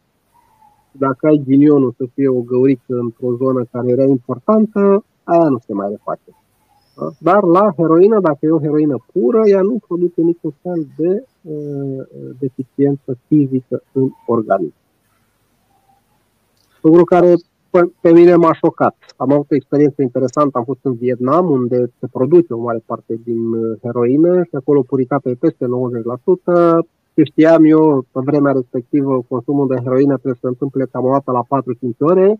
S3: dacă ai ghinionul să fie o găurică într-o zonă care era importantă, aia nu se mai reface. Dar la heroină, dacă e o heroină pură, ea nu produce niciun fel de uh, deficiență fizică în organism. Lucru care pe mine m-a șocat. Am avut o experiență interesantă, am fost în Vietnam, unde se produce o mare parte din heroină și acolo puritatea e peste 90%, ce știam eu, pe vremea respectivă, consumul de heroină trebuie să se întâmple cam o dată la 4-5 ore.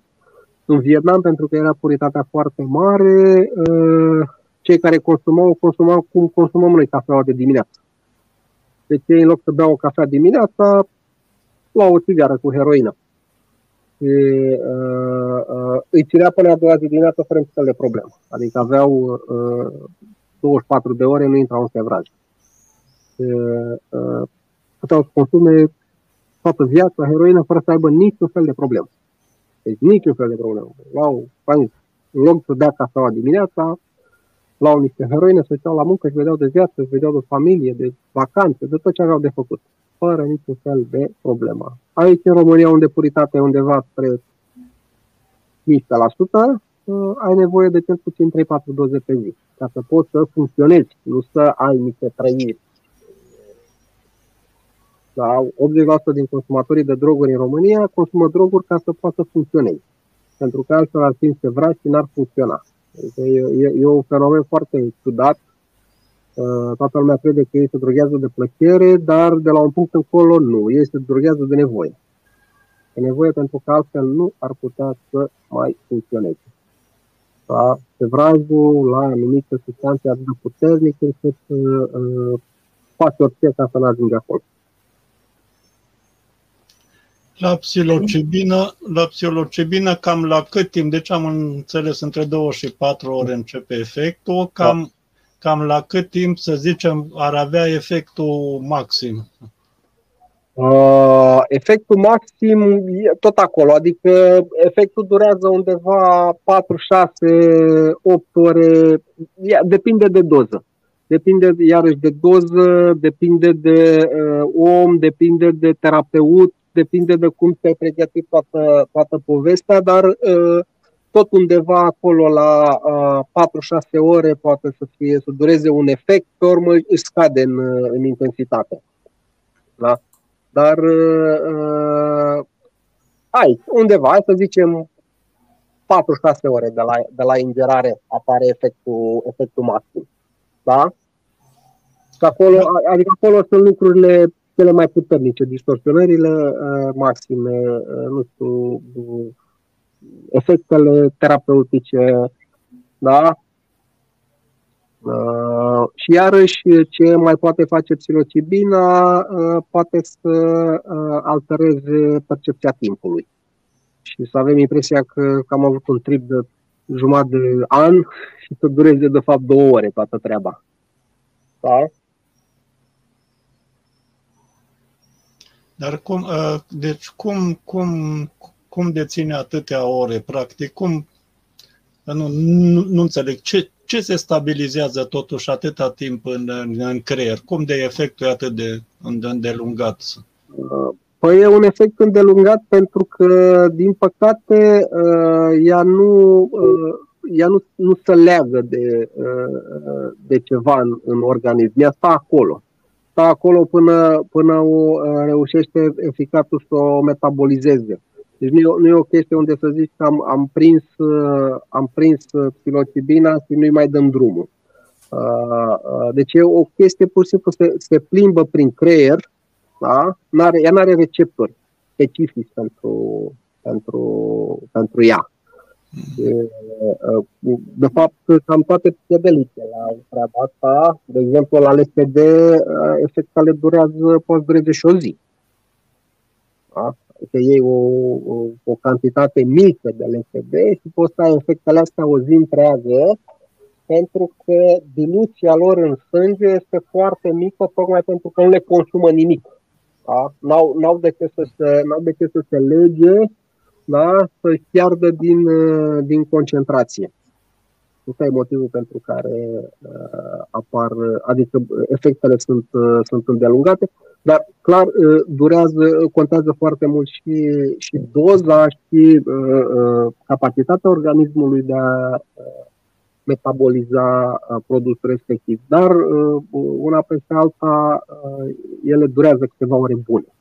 S3: În Vietnam, pentru că era puritatea foarte mare, uh, cei care consumau, consumau cum consumăm noi cafeaua de dimineață. Deci ei, în loc să beau o cafea dimineața, luau o țigară cu heroină. Și, uh, uh, îi țirea până a doua zi dimineața fără niciun fel de problemă. Adică aveau uh, 24 de ore, nu intrau în sevraj. Uh, uh, puteau să consume toată viața heroină fără să aibă niciun fel de problemă. Deci niciun fel de problemă. Luau, în loc să dea cafeaua dimineața, luau niște heroină, se duceau la muncă și vedeau de viață, se vedeau de familie, de vacanțe, de tot ce aveau de făcut. Fără niciun fel de problemă. Aici, în România, unde puritatea e undeva spre 15%, uh, ai nevoie de cel puțin 3-4 doze pe zi, ca să poți să funcționezi, nu să ai niște trăiri da? 80% din consumatorii de droguri în România consumă droguri ca să poată funcționeze. Pentru că altfel ar fi vrea și n-ar funcționa. Adică e, e, e un fenomen foarte ciudat. Uh, toată lumea crede că ei se droghează de plăcere, dar de la un punct încolo nu. Ei se droghează de nevoie. De nevoie pentru că altfel nu ar putea să mai funcționeze. Da? Sevrajul la anumite substanțe atât de puternice încât uh, uh, face orice ca să nu ajungă acolo.
S1: La psilocibină, la psilocibină cam la cât timp? Deci am înțeles, între 2 și 4 ore începe efectul. Cam, da. Cam la cât timp, să zicem, ar avea efectul maxim?
S3: Uh, efectul maxim e tot acolo, adică efectul durează undeva 4, 6, 8 ore, depinde de doză. Depinde iarăși de doză, depinde de uh, om, depinde de terapeut, depinde de cum te-ai pregătit toată, toată povestea, dar uh, tot undeva acolo la uh, 4-6 ore poate să fie să dureze un efect, pe urmă își scade în, în intensitate. Da? Dar uh, ai undeva, hai să zicem 4-6 ore de la, de la ingerare apare efectul, efectul maxim. Da? Și acolo, adică acolo sunt lucrurile cele mai puternice, distorsionările uh, maxime, uh, nu știu, efectele terapeutice, da? Uh, și iarăși ce mai poate face psilocibina uh, poate să uh, altereze percepția timpului. Și să avem impresia că, că am avut un trip de jumătate de an și să dureze de fapt două ore toată treaba. Da?
S1: Dar cum, uh, deci cum, cum, cum deține atâtea ore, practic? Cum, nu, nu, nu înțeleg, ce, ce se stabilizează totuși atâta timp în, în creier? Cum de efectul e atât de îndelungat?
S3: Păi e un efect îndelungat pentru că, din păcate, uh, ea nu, uh, ea nu, nu se leagă de, uh, de ceva în, în organism. Ea stă acolo. Stă acolo până, până o reușește eficatul să o metabolizeze. Deci nu e, nu e o chestie unde să zici că am, am prins, am prins psilocibina și nu-i mai dăm drumul. Deci e o chestie pur și simplu se, se plimbă prin creier, da? N-are, ea nu are receptori specifici pentru, pentru, pentru ea. De fapt, cam toate psihedelicele la treaba asta, de exemplu, la LSD, efectele durează, poate dureze și o zi. Da? Adică iei o, o, o cantitate mică de LSD și poți să ai efectele astea o zi întreagă, pentru că diluția lor în sânge este foarte mică, tocmai pentru că nu le consumă nimic. Da? N-au, n-au, de ce să se, n-au de ce să se lege da? să piardă din, din concentrație. Ăsta e motivul pentru care uh, apar, adică efectele sunt, uh, sunt îndelungate, dar clar uh, durează, contează foarte mult și, și doza și uh, uh, capacitatea organismului de a uh, metaboliza uh, produsul respectiv. Dar uh, una peste alta, uh, ele durează câteva ore bune.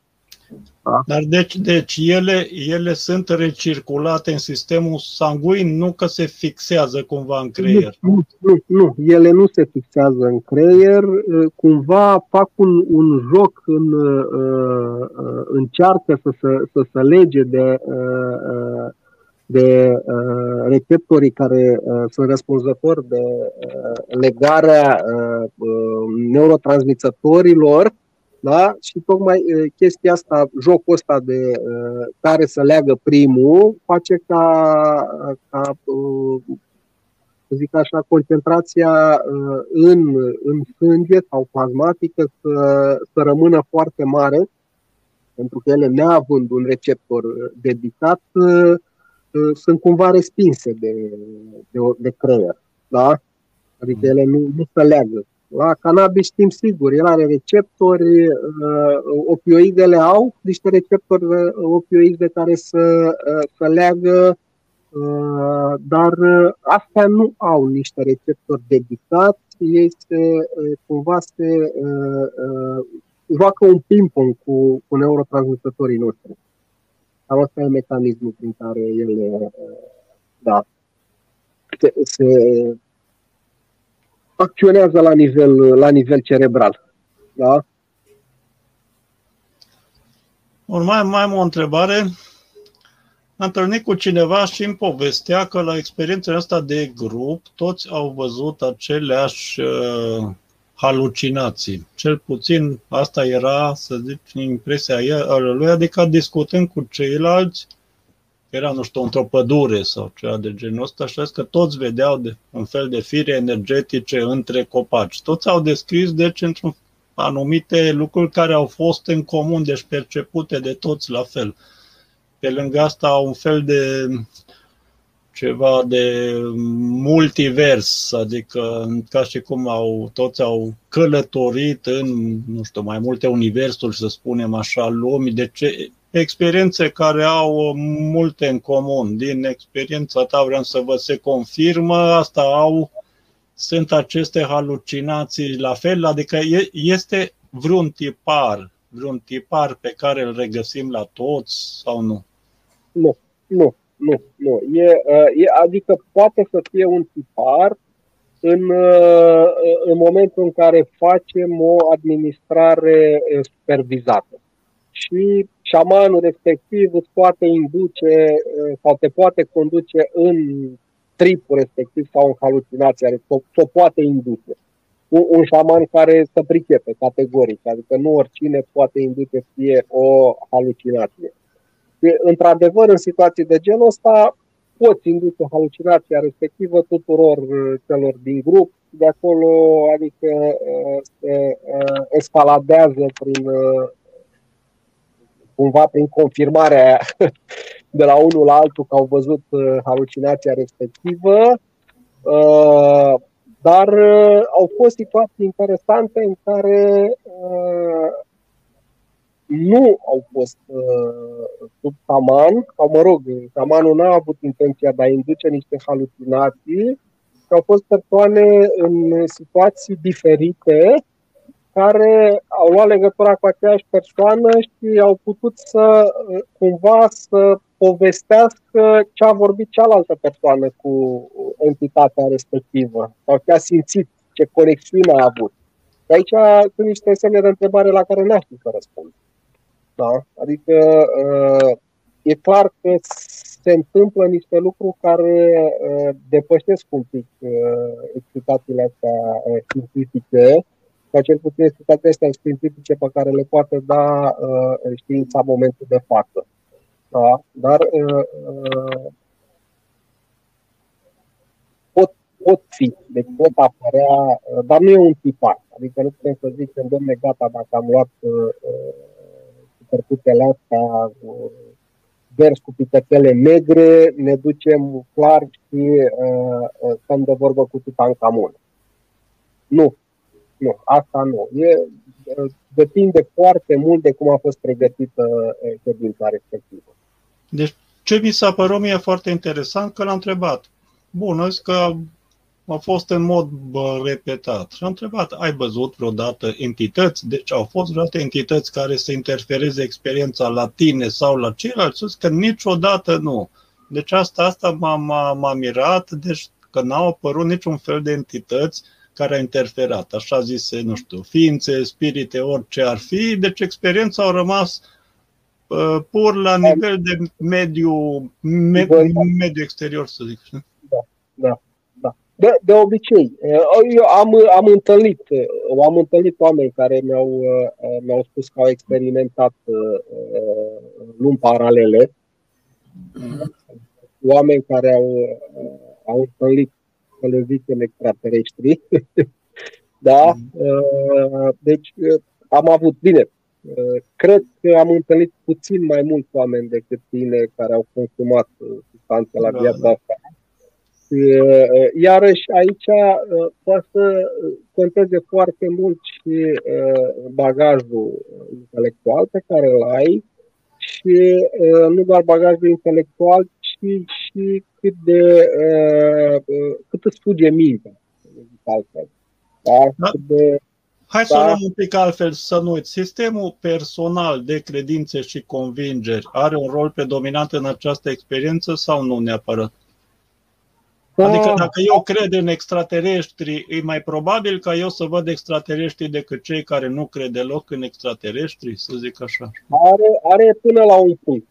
S1: Da? Dar deci, deci ele, ele sunt recirculate în sistemul sanguin, nu că se fixează cumva în creier.
S3: Nu, nu, nu, ele nu se fixează în creier, cumva fac un, un joc, în, uh, încearcă să, să, să se lege de, uh, de uh, receptorii care uh, sunt răspunzători de uh, legarea uh, neurotransmițătorilor da? Și tocmai chestia asta, jocul ăsta de care să leagă primul, face ca, ca să zic așa, concentrația în, în sânge sau plasmatică să, să rămână foarte mare, pentru că ele, neavând un receptor dedicat, sunt cumva respinse de, de, de creier. Da? Adică ele nu, nu se leagă la cannabis știm sigur, el are receptori, uh, opioidele au niște receptori uh, opioide care să, uh, să leagă, uh, dar uh, astea nu au niște receptori dedicați, ei se, uh, cumva se uh, uh, joacă un ping-pong cu, cu neurotransmitătorii noștri. Cam asta e mecanismul prin care ele uh, da, se, se acționează la nivel, la nivel cerebral. Da?
S1: Urmai mai am o întrebare. Am întâlnit cu cineva și îmi povestea că la experiența asta de grup toți au văzut aceleași uh, halucinații. Cel puțin asta era, să zic, impresia lui, adică discutând cu ceilalți, era, nu știu, într-o pădure sau ceva de genul ăsta și că toți vedeau de, un fel de fire energetice între copaci. Toți au descris, deci, într-un anumite lucruri care au fost în comun, deci percepute de toți la fel. Pe lângă asta, un fel de ceva de multivers, adică ca și cum au, toți au călătorit în, nu știu, mai multe universuri, să spunem așa, lumii, deci experiențe care au multe în comun. Din experiența ta vreau să vă se confirmă, asta au, sunt aceste halucinații la fel, adică este vreun tipar, vreun tipar pe care îl regăsim la toți sau nu?
S3: Nu, nu, nu, nu. E, uh, e, adică poate să fie un tipar în, uh, în momentul în care facem o administrare uh, supervizată. Și șamanul respectiv îți poate induce sau te poate conduce în tripul respectiv sau în halucinație, o, o poate induce. Un, un șaman care să pricepe categoric, adică nu oricine poate induce să fie o halucinație într-adevăr, în situații de genul ăsta, poți induce halucinația respectivă tuturor uh, celor din grup, de acolo, adică uh, se uh, escaladează prin cumva prin confirmarea de la unul la altul că au văzut halucinația respectivă, dar au fost situații interesante în care nu au fost uh, sub taman, sau mă rog, tamanul n-a avut intenția de a induce niște halucinații, au fost persoane în situații diferite care au luat legătura cu aceeași persoană și au putut să uh, cumva să povestească ce a vorbit cealaltă persoană cu entitatea respectivă sau ce a simțit, ce conexiune a avut. Aici sunt niște semne de întrebare la care n-aș să răspund. Da? Adică uh, e clar că se întâmplă niște lucruri care uh, depășesc un pic uh, explicațiile astea științifice, sau cel puțin explicațiile astea științifice pe care le poate da știința în momentul de față. Da? Dar pot, pot fi, deci pot apărea, dar nu e un tipar. Adică nu putem să zicem, domne, gata, dacă am luat percutele astea vers cu picătele negre, ne ducem clar și uh, uh, stăm de vorbă cu Tutankamon. Nu, nu, asta nu. E, uh, depinde foarte mult de cum a fost pregătită uh, ședința respectivă.
S1: Deci, ce mi s-a părut mie foarte interesant, că l-am întrebat. Bun, că a fost în mod bă, repetat. Și am întrebat, ai văzut vreodată entități? Deci au fost vreodată entități care să interfereze experiența la tine sau la ceilalți? Sus că niciodată nu. Deci asta, asta m-a, m-a, m-a mirat, deci că n-au apărut niciun fel de entități care a interferat, așa zise, nu știu, ființe, spirite, orice ar fi, deci experiența a rămas uh, pur la nivel de mediu, me, mediu exterior, să zic.
S3: Da, da. De, de obicei, eu am, am întâlnit, am întâlnit oameni care mi-au, mi-au spus că au experimentat lumi paralele, oameni care au, au întâlnit, să le zicem, extraterestri. da? Deci am avut, bine, cred că am întâlnit puțin mai mulți oameni decât tine care au consumat substanțe la da, viața da. asta Iarăși aici poate să conteze foarte mult și bagajul intelectual pe care îl ai și nu doar bagajul intelectual, ci și cât de cât îți fuge mintea. Altfel. Da?
S1: Da. De, Hai să da. luăm un pic altfel, să nu uiți. Sistemul personal de credințe și convingeri are un rol predominant în această experiență sau nu neapărat? Adică dacă eu cred în extraterestri, e mai probabil ca eu să văd extraterestri decât cei care nu cred deloc în extraterestri, să zic așa.
S3: Are, are până la un punct.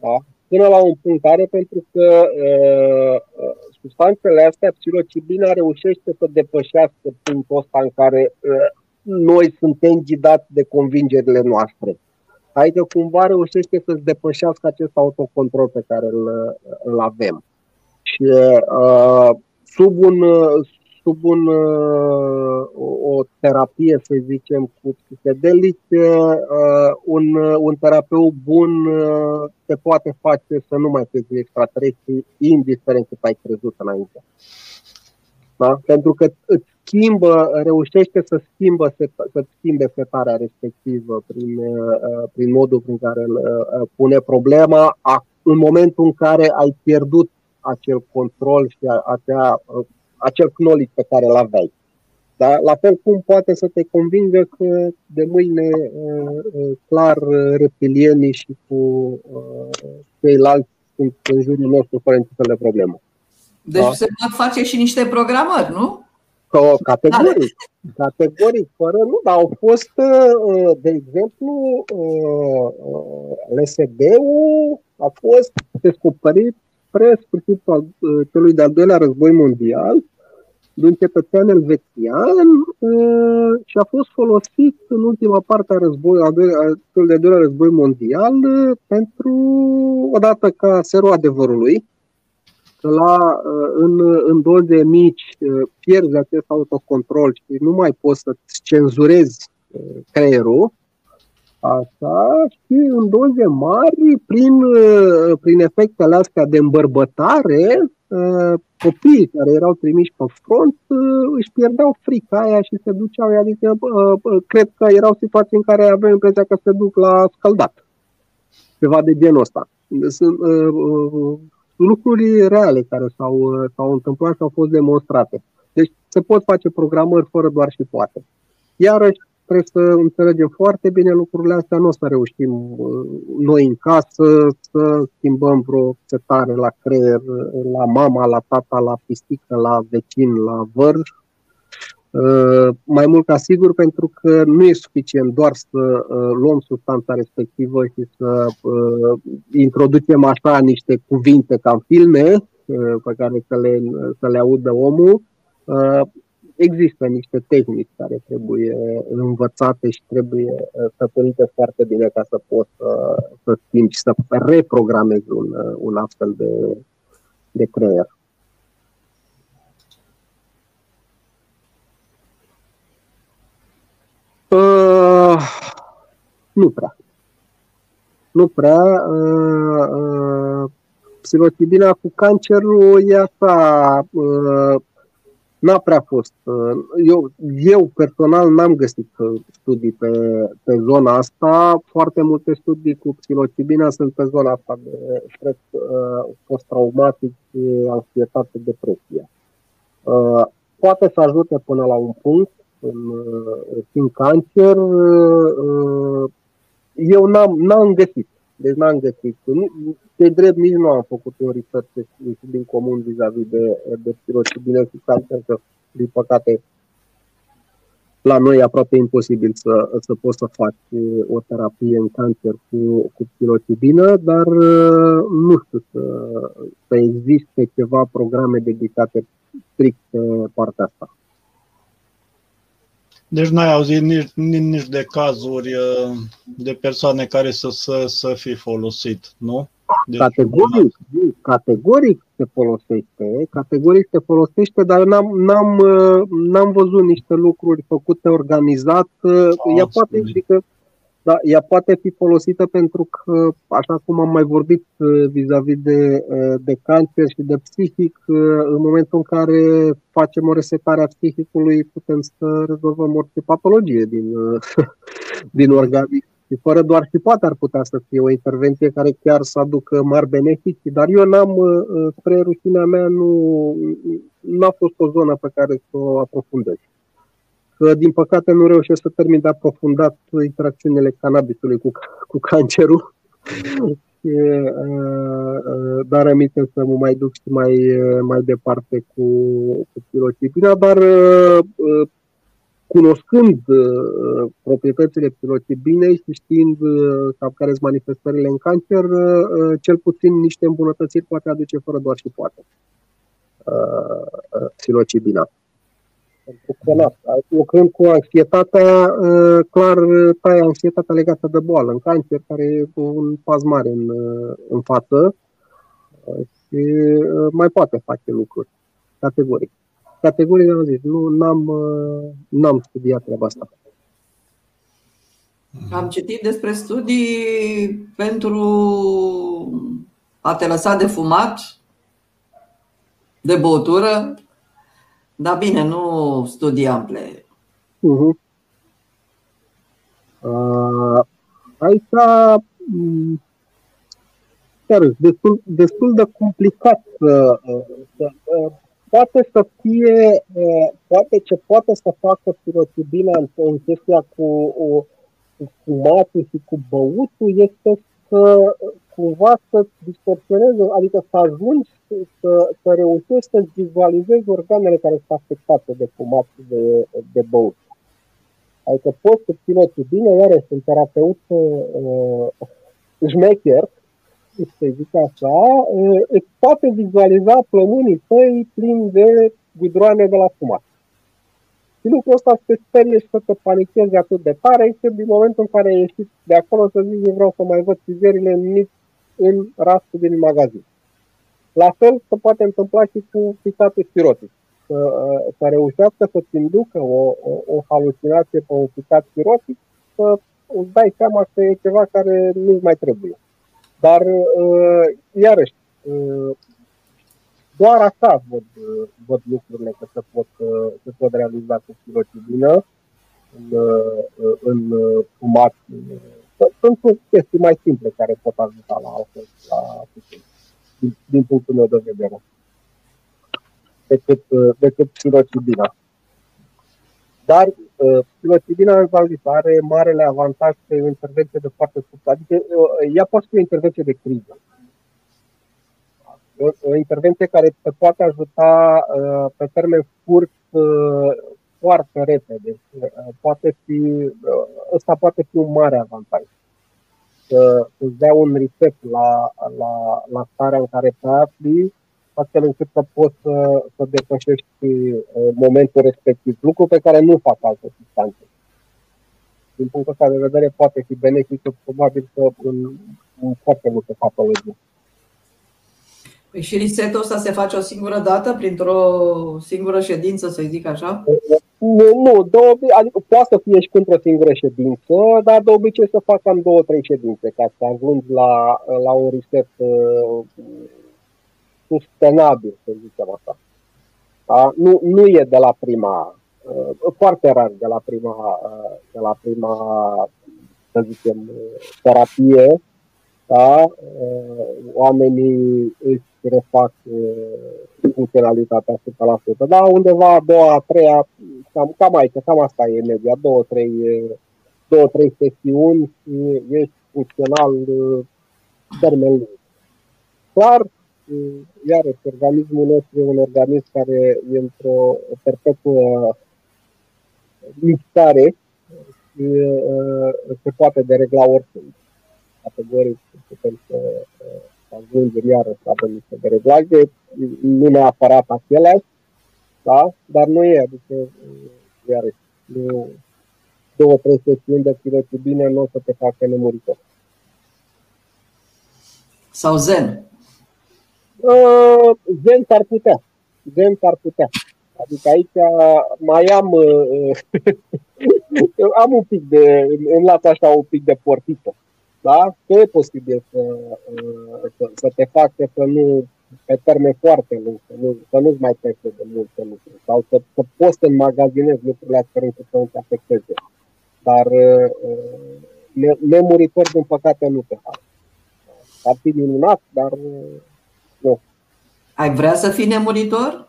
S3: Da? Până la un punct are pentru că uh, substanțele astea, psilocibina reușește să depășească punctul ăsta în care uh, noi suntem ghidați de convingerile noastre. Adică cumva reușește să-ți depășească acest autocontrol pe care îl, îl avem. Și uh, sub, un, sub un, o, o terapie, să zicem, cu psihedelici, un, un terapeut bun te poate face să nu mai crezi extraterestri, indiferent cât ai crezut înainte. Da? Pentru că îți schimbă, reușește să schimbă, să schimbe setarea respectivă prin, prin modul prin care îl pune problema în momentul în care ai pierdut acel control și acea, acel knowledge pe care îl aveai. Da? La fel cum poate să te convingă că de mâine clar reptilienii și cu ceilalți sunt în jurul nostru fără niciun fel de problemă.
S2: Deci da? se pot face și niște programări, nu?
S3: Categoric, categoric, fără nu, dar au fost, de exemplu, LSD-ul a fost descoperit spre sfârșitul uh, celui de-al doilea război mondial de un cetățean elvețian uh, și a fost folosit în ultima parte a războiului, a cel de doilea război mondial uh, pentru, odată ca serul adevărului, la, în, în doze mici pierzi acest autocontrol și nu mai poți să-ți cenzurezi creierul, Așa, și în doze mari, prin, uh, prin efectele astea de îmbărbătare, uh, copiii care erau trimiși pe front uh, își pierdeau frica aia și se duceau, adică cred că erau situații în care aveam impresia că se duc la scăldat. Ceva de genul ăsta. Sunt lucruri reale care s-au, s-au întâmplat și au fost demonstrate. Deci se pot face programări fără doar și poate. Iarăși, trebuie să înțelegem foarte bine lucrurile astea, nu o să reușim uh, noi în casă să schimbăm vreo setare la creier, la mama, la tata, la pistică, la vecin, la văr. Uh, mai mult ca sigur, pentru că nu e suficient doar să uh, luăm substanța respectivă și să introducem așa niște cuvinte ca în filme pe care să le, să le audă omul există niște tehnici care trebuie învățate și trebuie uh, stăpânite foarte bine ca să poți să, să schimbi și să reprogramezi un, uh, un astfel de, de creier. Uh, nu prea. Nu prea. Uh, uh, psilocibina cu cancerul e așa, uh, N-a prea fost. Uh, eu, eu personal n-am găsit uh, studii pe, pe zona asta. Foarte multe studii cu psilocibina sunt pe zona asta de stres uh, post-traumatic, anxietate, depresie. Poate să ajute până la un punct în, în cancer. Eu n-am, n-am găsit. Deci n-am găsit. De drept nici nu am făcut un research din comun vis-a-vis de, de psilocibine și cancer, că din păcate la noi e aproape imposibil să, să poți să faci o terapie în cancer cu, cu psilocibină, dar nu știu să, să existe ceva programe dedicate strict pe partea asta.
S1: Deci n-ai auzit nici, nici de cazuri uh, de persoane care să, să, să fi folosit, nu?
S3: Deci, categoric, categoric se folosește, categoric se folosește, dar n-am, n-am, uh, n-am văzut niște lucruri făcute organizat. Uh, ea poate, adică, da, ea poate fi folosită pentru că, așa cum am mai vorbit uh, vis-a-vis de, uh, de cancer și de psihic, uh, în momentul în care facem o resetare a psihicului, putem să rezolvăm orice patologie din, din organism. Și fără doar și poate ar putea să fie o intervenție care chiar să aducă mari beneficii, dar eu n-am, spre rușinea mea, nu n-a fost o zonă pe care să o aprofundez. Din păcate nu reușesc să termin de aprofundat interacțiunile cannabisului cu, cu cancerul. dar aminte să mă mai duc și mai, mai departe cu, cu psilocibina, dar cunoscând proprietățile psilocibinei și știind sau care sunt manifestările în cancer, cel puțin niște îmbunătățiri poate aduce fără doar și poate psilocibina. Pentru că, na, lucrând cu anxietatea, ă, clar taie anxietatea legată de boală, în cancer, care e un pas mare în, în față și ă, mai poate face lucruri, categoric. categoric am zis, nu n-am, n-am studiat treaba asta.
S2: Am citit despre studii pentru a te lăsa de fumat, de băutură, dar bine, nu studii ample. Uh-huh.
S3: Uh, aici chiar destul, destul de complicat să, să, poate să fie, poate ce poate să facă pirotibina în, în chestia cu, cu fumatul și cu băutul este să cumva să distorsioneze, adică să ajungi să, să reușești să vizualizezi organele care sunt afectate de fumat și de, de băut. Adică poți să țineți bine, iarăși un terapeut uh, șmecher, să zic așa, uh, îți poate vizualiza plămânii tăi plini de guidroane de la fumat. Și lucrul ăsta să te sperie și să te panichezi atât de tare, încât din momentul în care ai ieșit de acolo să zici, eu vreau să mai văd fizierile nici în rastul din magazin. La fel se poate întâmpla și cu picatul spirotic. Să, să reușească să-ți inducă o, o, o halucinație pe un picat spirotic, să îți dai seama că e ceva care nu mai trebuie. Dar, uh, iarăși, uh, doar așa văd, văd lucrurile că se pot, se pot realiza cu psilocibină în, în fumat. Sunt chestii mai simple care pot ajuta la altfel, la din, din punctul meu de vedere, decât, decât psilocibina. Dar uh, psilocibina, v-am zis, are marele avantaj că e o intervenție de foarte scurt. Adică uh, ea poate fi o intervenție de criză o, o intervenție care te poate ajuta uh, pe termen scurt uh, foarte repede. Uh, poate fi, uh, ăsta poate fi un mare avantaj. Să îți dea un reset la, la, la starea în care te afli, astfel încât să poți să, să depășești uh, momentul respectiv, lucru pe care nu fac alte substanțe. Din punctul ăsta de vedere, poate fi benefic, probabil că în, în foarte multe patologii.
S2: Păi și resetul ăsta se face o singură dată, printr-o singură ședință, să zic așa?
S3: Nu, nu de obicei, adică poate să fie și într-o singură ședință, dar de obicei să fac cam două, trei ședințe ca să ajung la, la un reset uh, sustenabil, să zicem așa. Da? Nu, nu e de la prima, uh, foarte rar de la prima, uh, de la prima să zicem, terapie, da? Uh, oamenii își refac uh, funcționalitatea 100%. Dar undeva a doua, a treia, cam, cam aici, cam asta e media, două, trei, două, trei sesiuni și ești funcțional uh, termen lung. Clar, iarăși, organismul nostru e un organism care e într-o perpetuă mișcare și se poate deregla oricând categoric putem să, să ajungem iarăși să avem niște dereglaje, nu neapărat aceleași, da? dar nu e, adică iarăși, nu, două, trei sesiuni de pirotibine nu o să te facă nemuritor.
S2: Sau zen?
S3: Uh, zen ar putea. Zen ar putea. Adică aici mai am uh, am un pic de, în lat așa un pic de portită da? că e posibil să, uh, să, să te facă să nu, pe termen foarte lung, să, nu, să nu-ți mai trece de multe lucruri sau să, să poți să înmagazinezi lucrurile astfel încât să nu te afecteze. Dar uh, nemuritor, din păcate, nu te fac. Ar fi minunat, dar uh, nu.
S2: Ai vrea să fii nemuritor?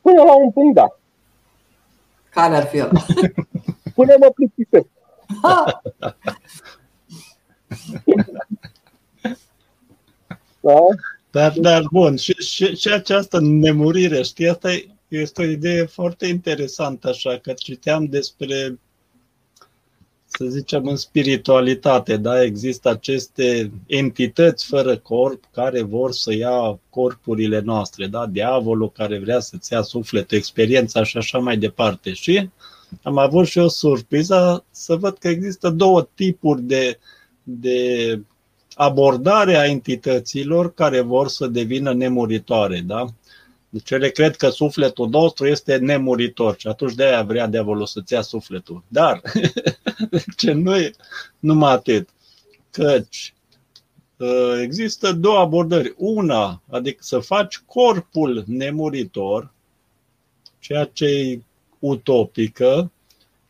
S3: Până la un punct, da.
S2: Care ar fi el?
S3: Până mă plictisesc.
S1: Da? Dar, dar bun, și, și, și această nemurire, știi, asta este o idee foarte interesantă, așa, că citeam despre, să zicem, în spiritualitate, da, există aceste entități fără corp care vor să ia corpurile noastre, da, diavolul care vrea să-ți ia sufletul, experiența și așa mai departe. Și am avut și o surpriză să văd că există două tipuri de, de abordare a entităților care vor să devină nemuritoare. Da? Deci ele cred că sufletul nostru este nemuritor și atunci de-aia vrea diavolul să-ți ia sufletul. Dar, ce nu e numai atât, căci ă, există două abordări. Una, adică să faci corpul nemuritor, ceea ce e utopică,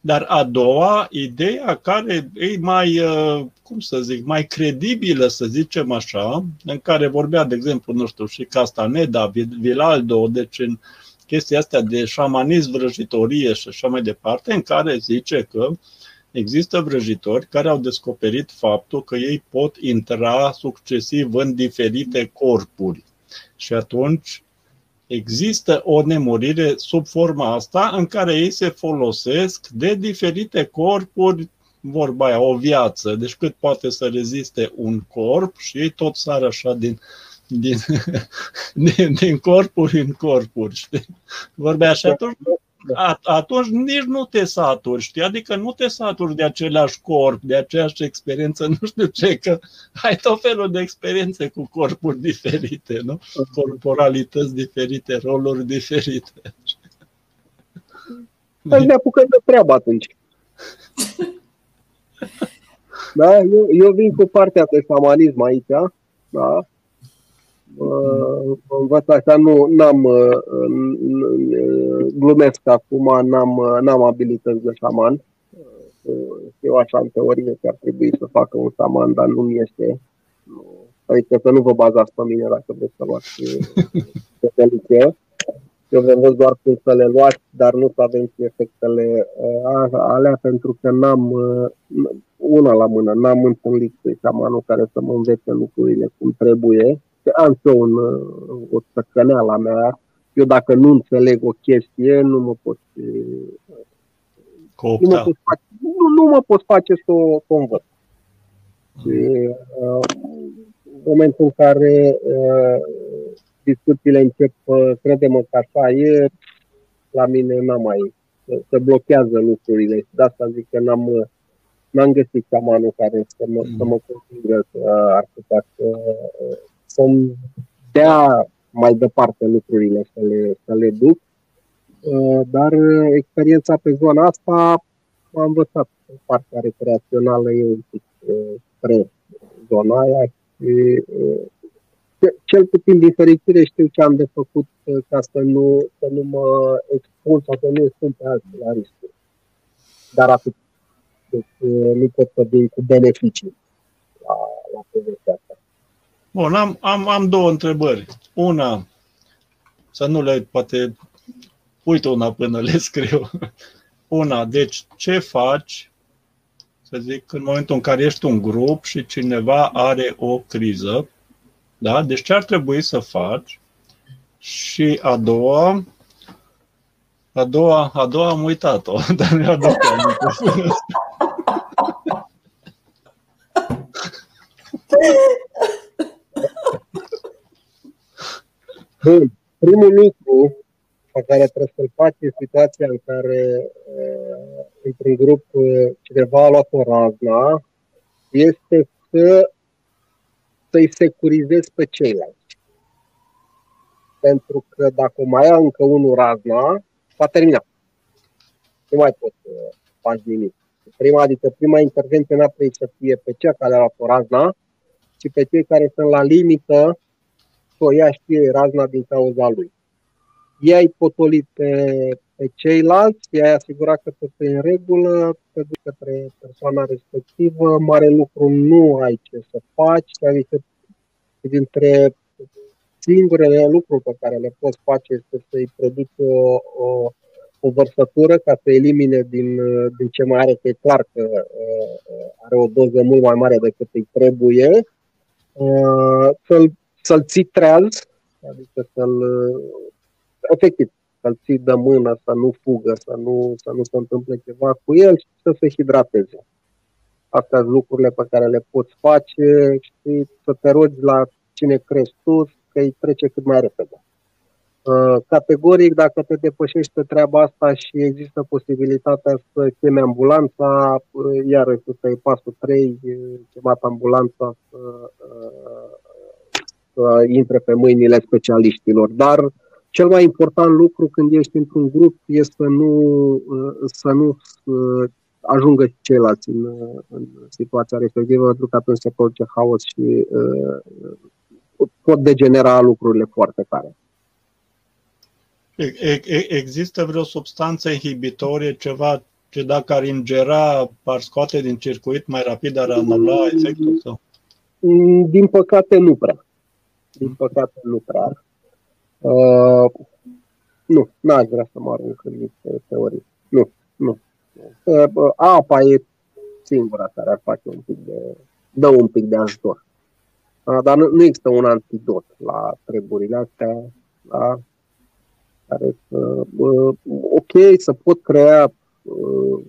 S1: dar a doua, ideea care e mai, ă, cum să zic, mai credibilă, să zicem așa, în care vorbea, de exemplu, nu știu, și Castaneda, Vilaldo, deci în chestia asta de șamanism, vrăjitorie și așa mai departe, în care zice că există vrăjitori care au descoperit faptul că ei pot intra succesiv în diferite corpuri. Și atunci există o nemurire sub forma asta în care ei se folosesc de diferite corpuri vorba aia, o viață, deci cât poate să reziste un corp și ei tot sar așa din, din, din, din corpuri în corpuri, știi? Vorbea așa, atunci, atunci nici nu te saturi, știi? Adică nu te saturi de același corp, de aceeași experiență, nu știu ce, că ai tot felul de experiențe cu corpuri diferite, nu? Corporalități diferite, roluri diferite.
S3: Păi ne apucăm de treabă atunci. Da? Eu, eu vin cu partea de șamanism aici, da? Uh, învăț așa, nu n-am glumesc acum, n-am, n-am abilități de șaman. Eu așa în teorie că ar trebui să facă un șaman, dar nu mi este. Adică să nu vă bazați pe mine dacă vreți să luați pe liceu. Eu vă învăț doar cum să le luați, dar nu să avem și efectele uh, alea, pentru că n-am uh, una la mână, n-am întâlnit șamanul care să mă învețe lucrurile cum trebuie. Am și eu un, uh, o tăcăneala mea. Eu dacă nu înțeleg o chestie, nu mă pot
S1: Nu mă pot
S3: face, nu, nu mă pot face să o convăț. Mm. uh, în momentul în care uh, discuțiile încep, credem că așa e, la mine n-am mai, se blochează lucrurile și de asta zic că n-am, n-am găsit șamanul care să mă, să mă convingă că ar putea să, să-mi dea mai departe lucrurile, să le, să le duc. Dar experiența pe zona asta m-a învățat partea recreațională e un pic spre zona aia și cel puțin din fericire știu ce am de făcut uh, ca să nu, să nu mă expun sau să nu expun pe alții la riscuri. Dar atât. Deci uh, nu pot să vin cu beneficii la, la povestea asta.
S1: Bun, am, am, am două întrebări. Una, să nu le poate uite una până le scriu. Una, deci ce faci, să zic, în momentul în care ești un grup și cineva are o criză, da? Deci ce ar trebui să faci? Și a doua, a doua, a doua am uitat-o, dar mi-a aduc
S3: Bun. Primul lucru pe care trebuie să-l faci în situația în care uh, într-un grup uh, cineva a luat o razna este să să-i securizezi pe ceilalți. Pentru că dacă mai ia încă unul razna, va termina. Nu mai poți să faci nimic. Prima, adică prima intervenție n-a trebuit să fie pe cea care a luat o razna, ci pe cei care sunt la limită să o ia știe razna din cauza lui. Ei ai potolit pe, pe ceilalți, i-ai asigurat că tot e în regulă, te duci către persoana respectivă, mare lucru nu ai ce să faci, adică dintre singurele lucruri pe care le poți face este să-i produci o, o, o vărsătură ca să elimine din, din ce mai are, că e clar că uh, are o doză mult mai mare decât îi trebuie, uh, să-l, să-l ții treaz, adică să-l, efectiv, să-l ții de mână, să nu fugă, să nu, să nu se întâmple ceva cu el și să se hidrateze. Astea sunt lucrurile pe care le poți face și să te rogi la cine crezi tu că îi trece cât mai repede. Uh, categoric, dacă te depășești pe treaba asta și există posibilitatea să chemi ambulanța, uh, iarăși ăsta e pasul 3, chemat ambulanța să, uh, să intre pe mâinile specialiștilor. Dar cel mai important lucru când ești într-un grup este să nu, să nu ajungă ceilalți în, în situația respectivă, pentru că atunci se produce haos și uh, pot degenera lucrurile foarte tare.
S1: Există vreo substanță inhibitorie, ceva ce dacă ar ingera, ar scoate din circuit mai rapid, ar anula efectul? Sau?
S3: Mm, din păcate nu prea. Din păcate nu prea. Uh, nu, n-aș vrea să mă arunc în teorii. Nu, nu. Uh, apa e singura care ar face un pic de, dă un pic de ajutor. Uh, dar nu, nu există un antidot la treburile astea. Da? Care să, uh, ok, să pot crea uh,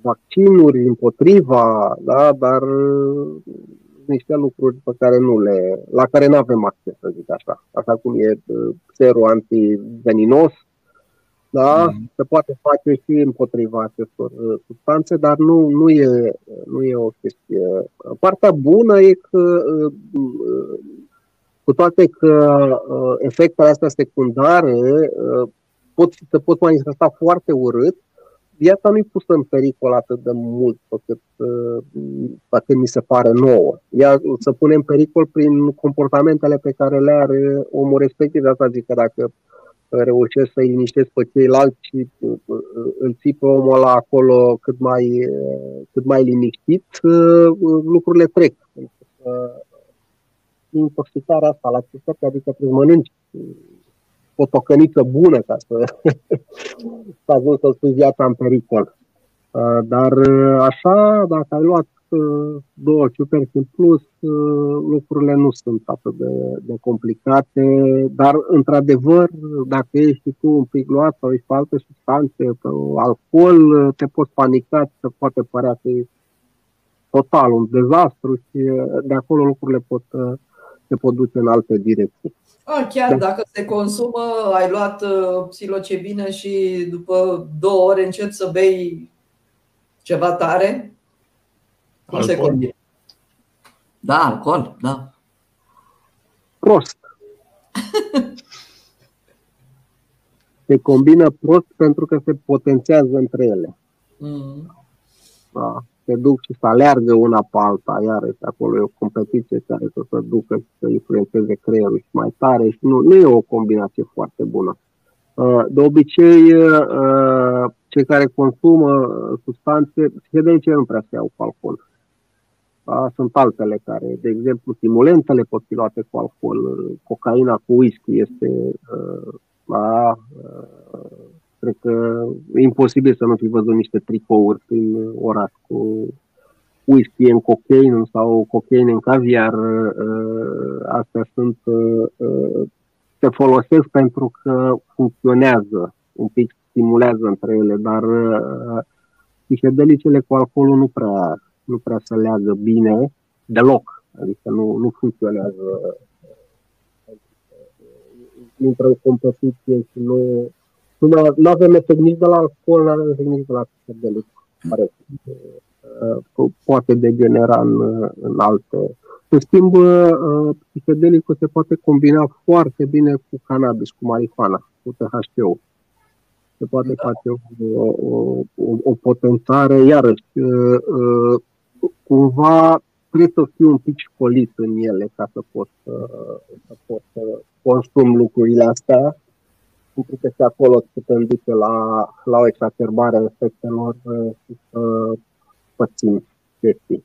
S3: vaccinuri împotriva, da? dar uh, niște lucruri pe care nu le, la care nu avem acces, să zic așa. Așa cum e uh, serul antiveninos, da? Mm. Se poate face și împotriva acestor uh, substanțe, dar nu, nu, e, nu e o chestie. Partea bună e că, uh, cu toate că efectele astea secundare pot, se pot manifesta foarte urât, viața nu-i pusă în pericol atât de mult pe cât, pe cât mi se pare nouă. Ea se pune în pericol prin comportamentele pe care le are omul respectiv. De asta zic că dacă reușesc să-i liniștesc pe ceilalți și îl ții pe omul ăla acolo cât mai, cât mai liniștit, lucrurile trec. Intoxicarea asta la ce adică trebuie mănânci o tocăniță bună ca să, să ajungi să spui viața în pericol. Uh, dar uh, așa, dacă ai luat uh, două ciuperci în plus, lucrurile nu sunt atât de, de complicate, dar într-adevăr, dacă ești tu un pic luat sau ești pe alte substanțe, pe alcool, te poți panica, te poate părea că e total un dezastru și de acolo lucrurile pot, se pot duce în alte direcții.
S2: A, chiar da. dacă se consumă, ai luat uh, psilocebină și după două ore începi să bei ceva tare? Cum alcool. se combine? Da, alcool, da.
S3: Prost. se combină prost pentru că se potențează între ele. Mm. Da se duc și să aleargă una pe alta, iarăși acolo e o competiție care să se ducă și să influențeze creierul și mai tare și nu, nu e o combinație foarte bună. Uh, de obicei, uh, cei care consumă substanțe, psihedelice nu prea se iau cu alcool. Da, sunt altele care, de exemplu, stimulentele pot fi luate cu alcool, cocaina cu whisky este uh, da, Cred că e imposibil să nu fi văzut niște tricouri prin oraș cu whisky în cocaine sau cocaine în caviar. Uh, astea sunt, uh, uh, se folosesc pentru că funcționează, un pic stimulează între ele, dar psihedelicele cu alcoolul nu prea, nu prea se leagă bine deloc. Adică nu, nu funcționează. Intră în competiție și nu, nu, nu avem efect nici de la alcool, nu avem efect nici de la psihedelic. Care uh, poate degenera în, în alte. În schimb, uh, psihedelicul se poate combina foarte bine cu cannabis, cu marihuana, cu THC-ul. Se poate da. face o, o, o, o potențare, iarăși, uh, cumva trebuie să fiu un pic școlit în ele ca să pot, să pot să consum lucrurile astea pentru că și acolo putem duce la, la o exacerbare a efectelor uh, și să pățim chestii.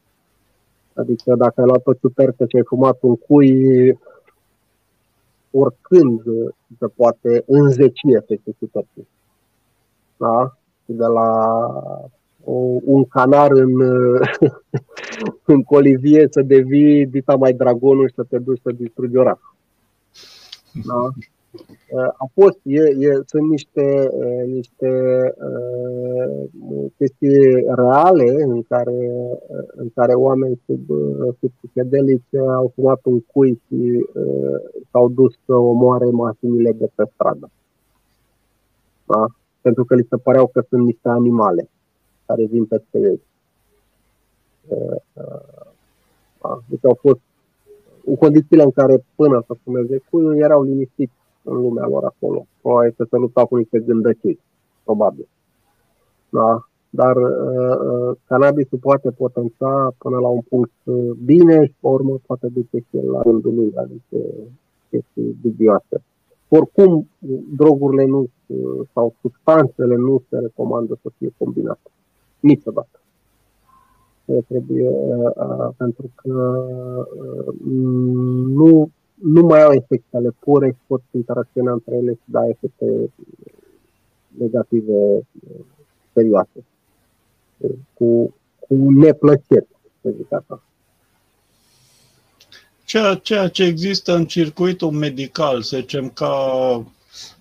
S3: Adică dacă ai luat o ciupercă și ai fumat un cui, oricând se poate înzeci efectul ciupercii. Da? Și de la o, un canar în, în colivie să devii dita mai dragonul și să te duci să distrugi orașul. Da? A fost, e, e, sunt niște, niște uh, chestii reale în care, în care oameni sub, sub psihedelice au fumat un cui și uh, s-au dus să omoare mașinile de pe stradă. Da? Pentru că li se păreau că sunt niște animale care vin peste ei. Uh, da? Deci au fost în condițiile în care până să fumeze cuiul erau liniștiți în lumea lor acolo. Probabil că se lupta cu niște gândăcii, probabil. Da? Dar uh, uh, cannabisul poate potența până la un punct uh, bine și pe urmă poate duce și la rândul lui la niște chestii dubioase. Oricum, drogurile nu uh, sau substanțele nu se recomandă să fie combinate. Niciodată. Trebuie, uh, uh, pentru că uh, nu nu mai au efecte ale pure și pot interacționa între ele și da efecte negative serioase. Cu, cu neplăcere, să zic așa.
S1: Ceea, ceea ce există în circuitul medical, să zicem, ca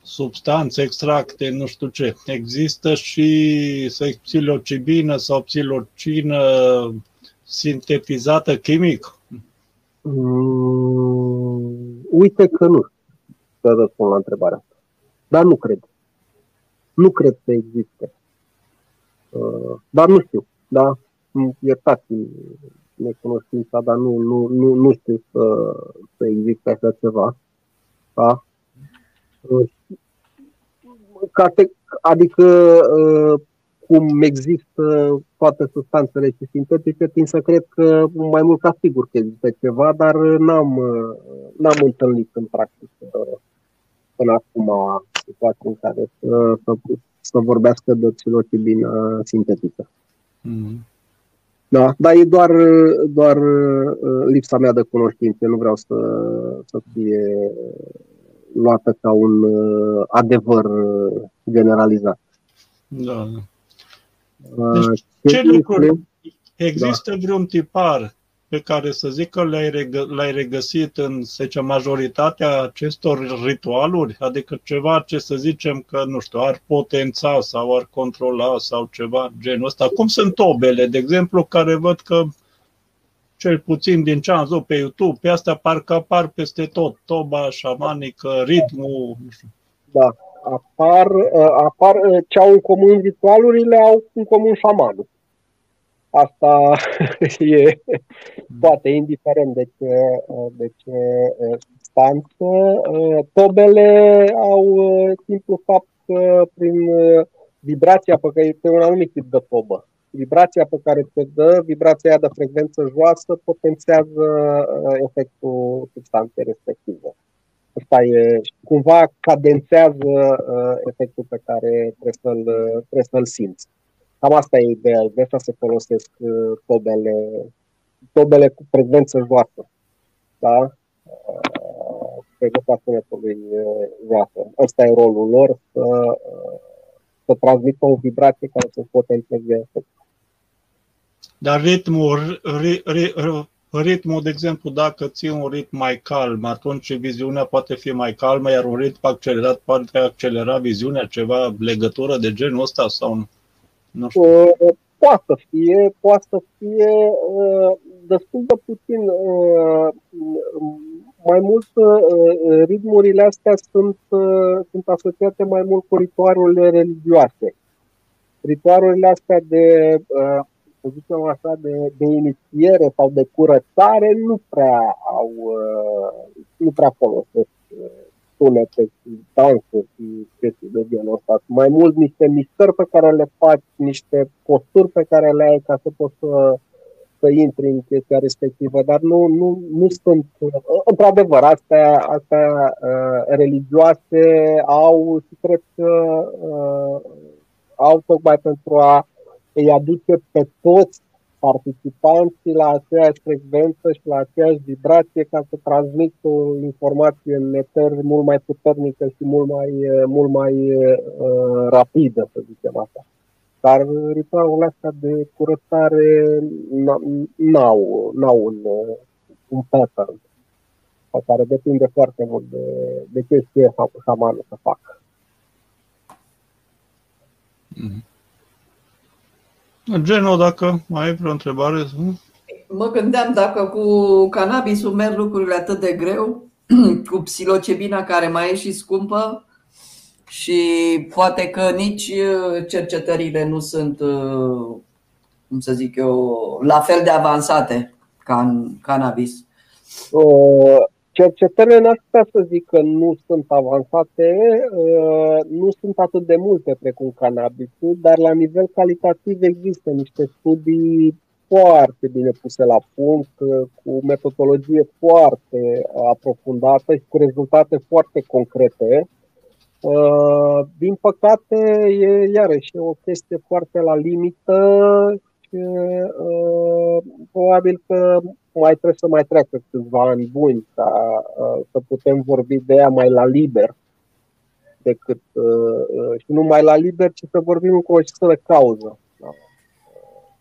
S1: substanțe, extracte, nu știu ce, există și să psilocibină sau psilocină sintetizată chimic?
S3: Mm, uite că nu să răspund la întrebarea asta. Dar nu cred. Nu cred să existe. Uh, dar nu știu. Da? Iertați-mi necunoștința, dar nu, nu, nu, nu știu să, să existe așa ceva. Da? Uh, adică uh, cum există toate substanțele și sintetice, tind să cred că mai mult ca sigur că există ceva, dar n-am, n-am întâlnit în practică până acum situații în care să, să, să vorbească de psilocibină sintetică. Mm-hmm. Da, dar e doar, doar uh, lipsa mea de cunoștințe, nu vreau să, să fie luată ca un uh, adevăr uh, generalizat.
S1: Da, da. Deci, ce lucruri? Există da. vreun tipar pe care să zic că l-ai, regă, l-ai regăsit în, să zicem, majoritatea acestor ritualuri? Adică ceva ce să zicem că, nu știu, ar potența sau ar controla sau ceva genul ăsta. Cum sunt tobele, de exemplu, care văd că cel puțin din ce am văzut pe YouTube, pe astea parcă apar peste tot, toba șamanică, ritmul, nu știu.
S3: Da, apar, uh, apar uh, ce au în comun ritualurile, au în comun șamanul. Asta e poate indiferent de ce, uh, de ce stanță. Tobele au simplu fapt că prin vibrația pe care este un anumit tip de tobă. Vibrația pe care te dă, vibrația aia de frecvență joasă, potențează efectul substanței respective. Asta e, cumva cadențează uh, efectul pe care trebuie să-l, trebuie să-l simți. Cam asta e ideea. De asta se folosesc uh, tobele, tobele cu frecvență joasă. Da? Uh, frecvența sunetului uh, joasă. Ăsta e rolul lor, să, uh, să transmită o vibrație care să potențeze efectul.
S1: Dar ritmul, ri, ri, ri, ritmul, de exemplu, dacă ții un ritm mai calm, atunci viziunea poate fi mai calmă, iar un ritm accelerat poate accelera viziunea, ceva legătură de genul ăsta sau nu?
S3: nu știu. Uh, poate să fie, poate să fie uh, destul de puțin. Uh, mai mult, ritmurile astea sunt, sunt asociate mai mult cu ritualurile religioase. Ritualurile astea de să zicem așa, de, de inițiere sau de curățare nu prea au, uh, nu prea folosesc uh, sunete și dansuri și chestii de genul ăsta. Mai mult niște mișcări pe care le faci, niște posturi pe care le ai ca să poți să, să intri în chestia respectivă, dar nu, nu, nu sunt, uh, într-adevăr, astea, astea uh, religioase au, și cred că uh, au tocmai pentru a îi aduce pe toți participanții la aceeași frecvență și la aceeași vibrație ca să transmită o informație în eter mult mai puternică și mult mai, mult mai uh, rapidă, să zicem așa. Dar ritualurile astea de curățare n-au, n-au un, un pattern pe care depinde foarte mult de, de ce știe șamanul să facă.
S1: Mm-hmm. Geno, dacă mai ai vreo întrebare?
S2: Mă gândeam dacă cu cannabisul merg lucrurile atât de greu, cu psilocebina care mai e și scumpă și poate că nici uh, cercetările nu sunt, uh, cum să zic eu, la fel de avansate ca în cannabis.
S3: Cercetările n-aș putea să zic că nu sunt avansate, uh, nu sunt atât de multe precum cannabisul, dar la nivel calitativ există niște studii foarte bine puse la punct, uh, cu metodologie foarte aprofundată și cu rezultate foarte concrete. Din păcate, e iarăși o chestie foarte la limită și probabil că mai trebuie să mai treacă câțiva ani buni ca uh, să putem vorbi de ea mai la liber decât uh, uh, și nu mai la liber, ci să vorbim în cunoștință de cauză. Da.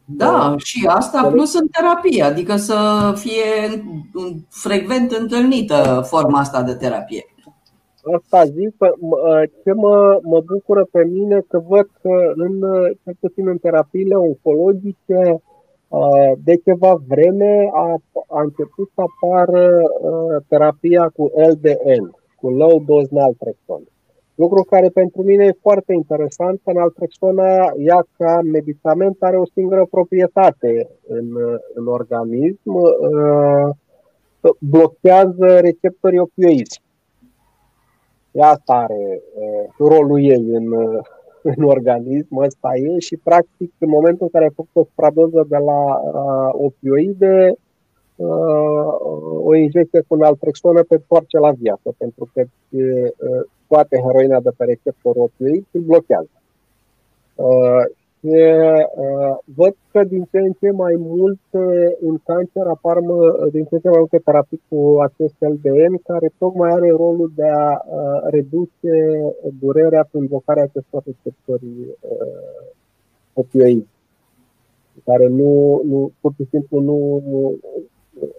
S2: Da, și asta plus în terapie, adică să fie frecvent întâlnită forma asta de terapie.
S3: Asta zic, ce mă, mă bucură pe mine că văd că în, cel puțin în terapiile oncologice, de ceva vreme a, a început să apară uh, terapia cu LDN, cu Low Dose Naltrexone. Lucru care pentru mine e foarte interesant, că naltrexona, ea ca medicament, are o singură proprietate în, în organism, uh, blochează receptorii opioizi. Asta are uh, rolul ei în, în organism, ăsta e și practic în momentul în care ai făcut o supradoză de la uh, opioide, uh, o injecție cu naltrexonă te întoarce la viață, pentru că uh, scoate heroina de pe receptor opioid și îl blochează. Uh, Uh, văd că din ce în ce mai mult în cancer apar din ce în ce mai multe terapii cu acest LDN, care tocmai are rolul de a uh, reduce durerea prin invocarea acestor receptori uh, opioidi, care nu, nu, pur și simplu nu,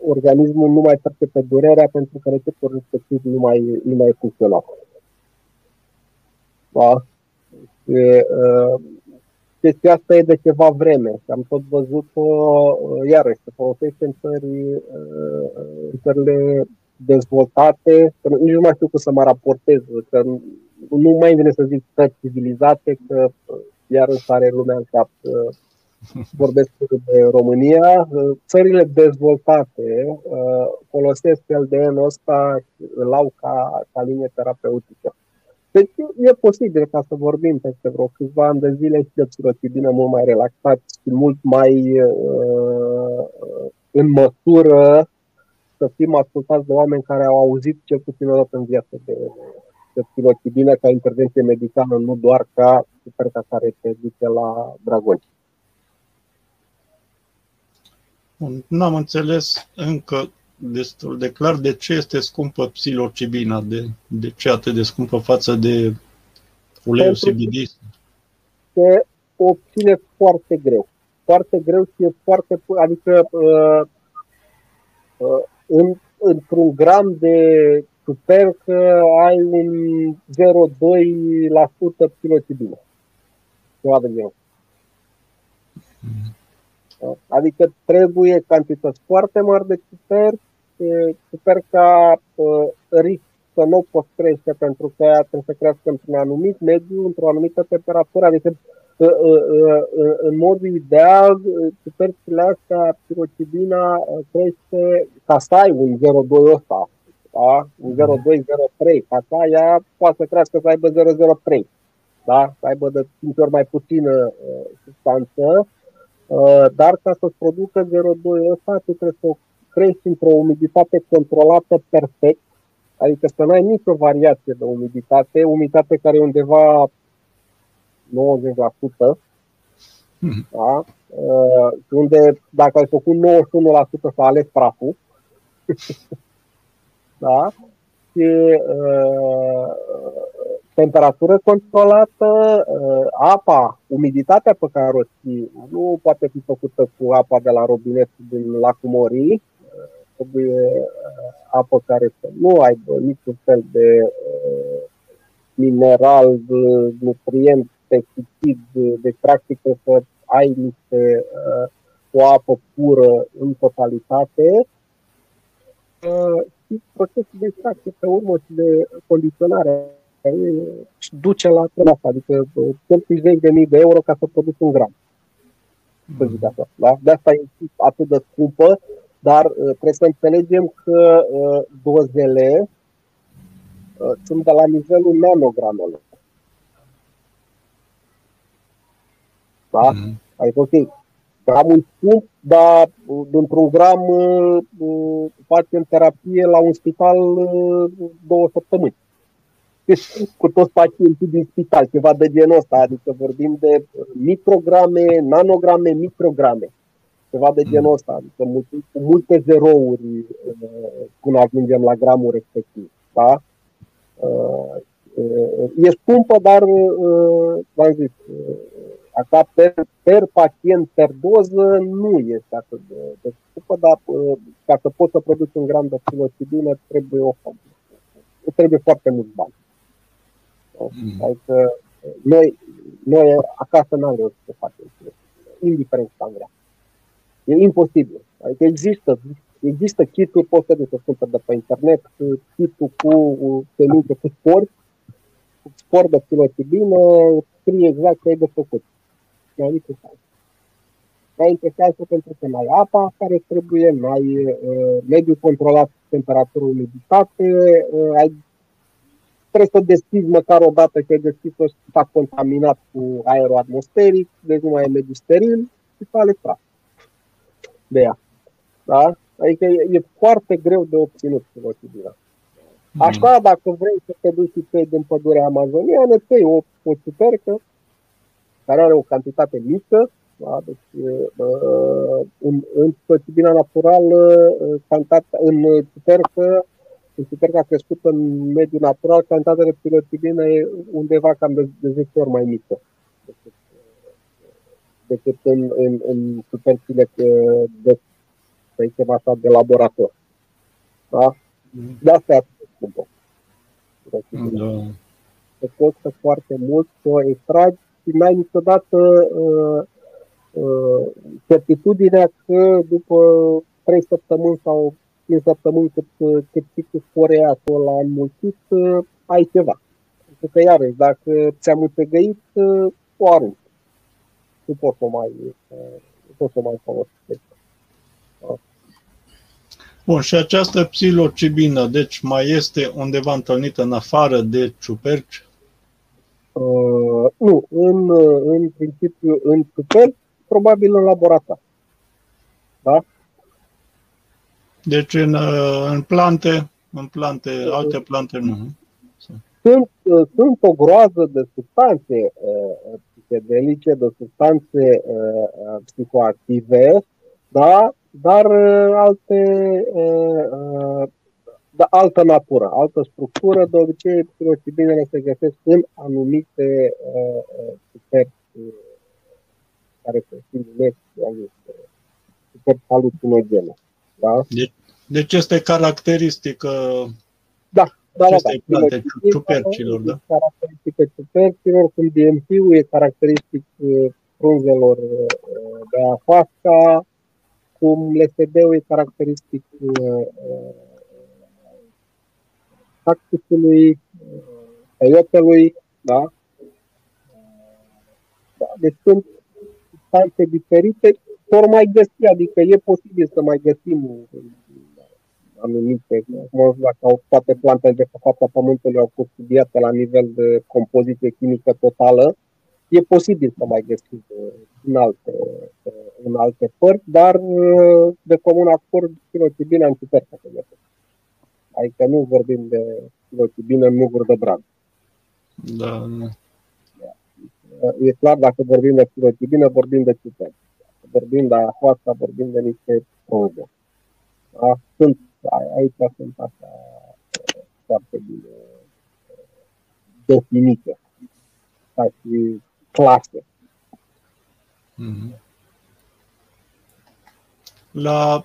S3: organismul nu mai percepe durerea pentru că receptorul respectiv nu mai, nu mai funcționă. Da? E, uh, chestia asta e de ceva vreme și am tot văzut-o, uh, iarăși, se folosește în, țări, uh, în țările dezvoltate, că nici nu mai știu cum să mă raportez, că nu mai vine să zic țări civilizate, că uh, iarăși are lumea în cap vorbesc de România, țările dezvoltate folosesc LDN-ul ăsta, îl au ca, ca linie terapeutică. Deci e posibil ca să vorbim peste vreo câțiva ani de zile și de psilocibină mult mai relaxat și mult mai uh, în măsură să fim ascultați de oameni care au auzit cel puțin o dată în viață de, de psilocibină ca intervenție medicală, nu doar ca superca care te duce la dragoni.
S1: N-am înțeles încă destul de clar de ce este scumpă psilocibina, de, de ce atât de scumpă față de uleiul CBD.
S3: Se obține foarte greu. Foarte greu și e foarte, adică uh, uh, în, într-un gram de super că ai un 0,2% psilocibină. Ceva de genul. Mm. Adică trebuie cantități foarte mari de ciper, sper ca risc să nu poți crește pentru că ea trebuie să crească într-un anumit mediu, într-o anumită temperatură, adică în mod ideal, cipercile astea, pirocibina crește ca să ai un 0,2 ăsta, da? un 0,203, ca să ea poate să crească să aibă 0,03, da? să aibă de 5 ori mai puțină substanță, Uh, dar ca să-ți producă 0,2 ăsta, tu trebuie să o crești într-o umiditate controlată perfect, adică să nu ai nicio variație de umiditate, umiditate care e undeva 90%, hmm. da? Uh, unde dacă ai făcut 91% să ales praful, da? și uh, temperatură controlată, uh, apa, umiditatea pe care o ții, nu poate fi făcută cu apa de la robinet din lacul Morii, uh, trebuie uh, apă care să nu aibă niciun fel de mineral, nutrient, pesticid, deci practic să ai niște, o apă pură în totalitate și procesul de extracție pe urmă și de condiționare duce la treaba asta, adică cheltui zeci de mii de euro ca să produci un gram. Să zic așa, da? De asta e atât de scumpă, Dar uh, trebuie să înțelegem că uh, dozele uh, sunt de la nivelul nanogramelor. Da? Mm-hmm. Adică, ok, gramul scump, dar dintr-un gram facem terapie la un spital două săptămâni. Cu toți pacienții din spital, ceva de genul ăsta, adică vorbim de micrograme, nanograme, micrograme ceva de genul ăsta, adică multe, cu multe zerouri uh, până ajungem la gramul respectiv. Da? Uh, uh, e scumpă, dar, v-am zis, așa per, per pacient, per doză, nu este atât de, de scumpă, dar ca să poți să produci un gram de psilocibină, trebuie o trebuie foarte mult bani. Mm. Adică noi, noi acasă n-am reușit să facem indiferent cât am vrea. E imposibil. Adică există, există kit-uri, poți să te cumperi de pe internet, kit-ul cu semințe cu sport, cu sport de psilocibină, scrie exact ce ai de făcut. Mai interesant. Mai interesant pentru că mai apa care trebuie, mai uh, mediul controlat temperatură, umiditate, uh, ai trebuie să deschizi măcar o dată că ai deschis-o și s-a contaminat cu aerul atmosferic, deci nu mai e mediu steril și s-a ales de ea. Da? Adică e, e foarte greu de obținut psilocibina. Mm. Așa, dacă vrei să te duci și tăi din pădurea amazoniană, tăi o, o ciupercă care are o cantitate mică, da? deci uh, în, în psilocibina naturală, uh, cantitatea, în ciupercă, în ciuperca crescută în mediul natural, cantitatea de psilocibină e undeva cam de, de 10 ori mai mică decât decât în, în, în superfiile de, să zicem așa, de laborator. Da? De asta e atât de scumpă. Da. Se costă foarte mult să o extragi și n-ai niciodată uh, uh, certitudinea că după 3 săptămâni sau 5 săptămâni cât, cât ciclul sporeatul la înmulțit, uh, ai ceva. Pentru că, iarăși, dacă ți-am înțegăit, uh, o arunci nu pot să mai, nu pot să mai folosesc.
S1: Bun, și această psilocibină, deci mai este undeva întâlnită în afară de ciuperci?
S3: Uh, nu, în, în principiu în ciuperci, probabil în laborator. Da?
S1: Deci în, în plante, în plante, alte plante nu.
S3: Sunt, sunt o groază de substanțe uh, psihedelice, de substanțe uh, uh, psicoactive, da? dar uh, alte, uh, da, altă natură, altă structură, de obicei psilocibinele se găsesc în anumite uh, superbi care se numesc superbi halucinogene. Da?
S1: Deci, deci este caracteristic
S3: da, da, da, da.
S1: plante ciupercilor, da?
S3: Caracteristică ciupercilor, cum DMT-ul e caracteristic uh, frunzelor uh, de afasca, cum LSD-ul e caracteristic uh, cactusului, peiotelui, da? da? Deci sunt substanțe diferite, vor mai găsi, adică e posibil să mai găsim anumite, acum dacă au, toate plantele de pe fața pământului au fost studiate la nivel de compoziție chimică totală, e posibil să mai găsim uh, în alte, uh, în alte părți, dar uh, de comun acord psilocibina în ciuperca se găsește. Adică nu vorbim de psilocibină în muguri de brad.
S1: Da, da.
S3: E clar, dacă vorbim de psilocibină, vorbim de ciupercă. Vorbim de ahoasta, vorbim de niște produse. Da? Sunt aici sunt așa foarte bine definite ca și clase.
S1: Mm-hmm. La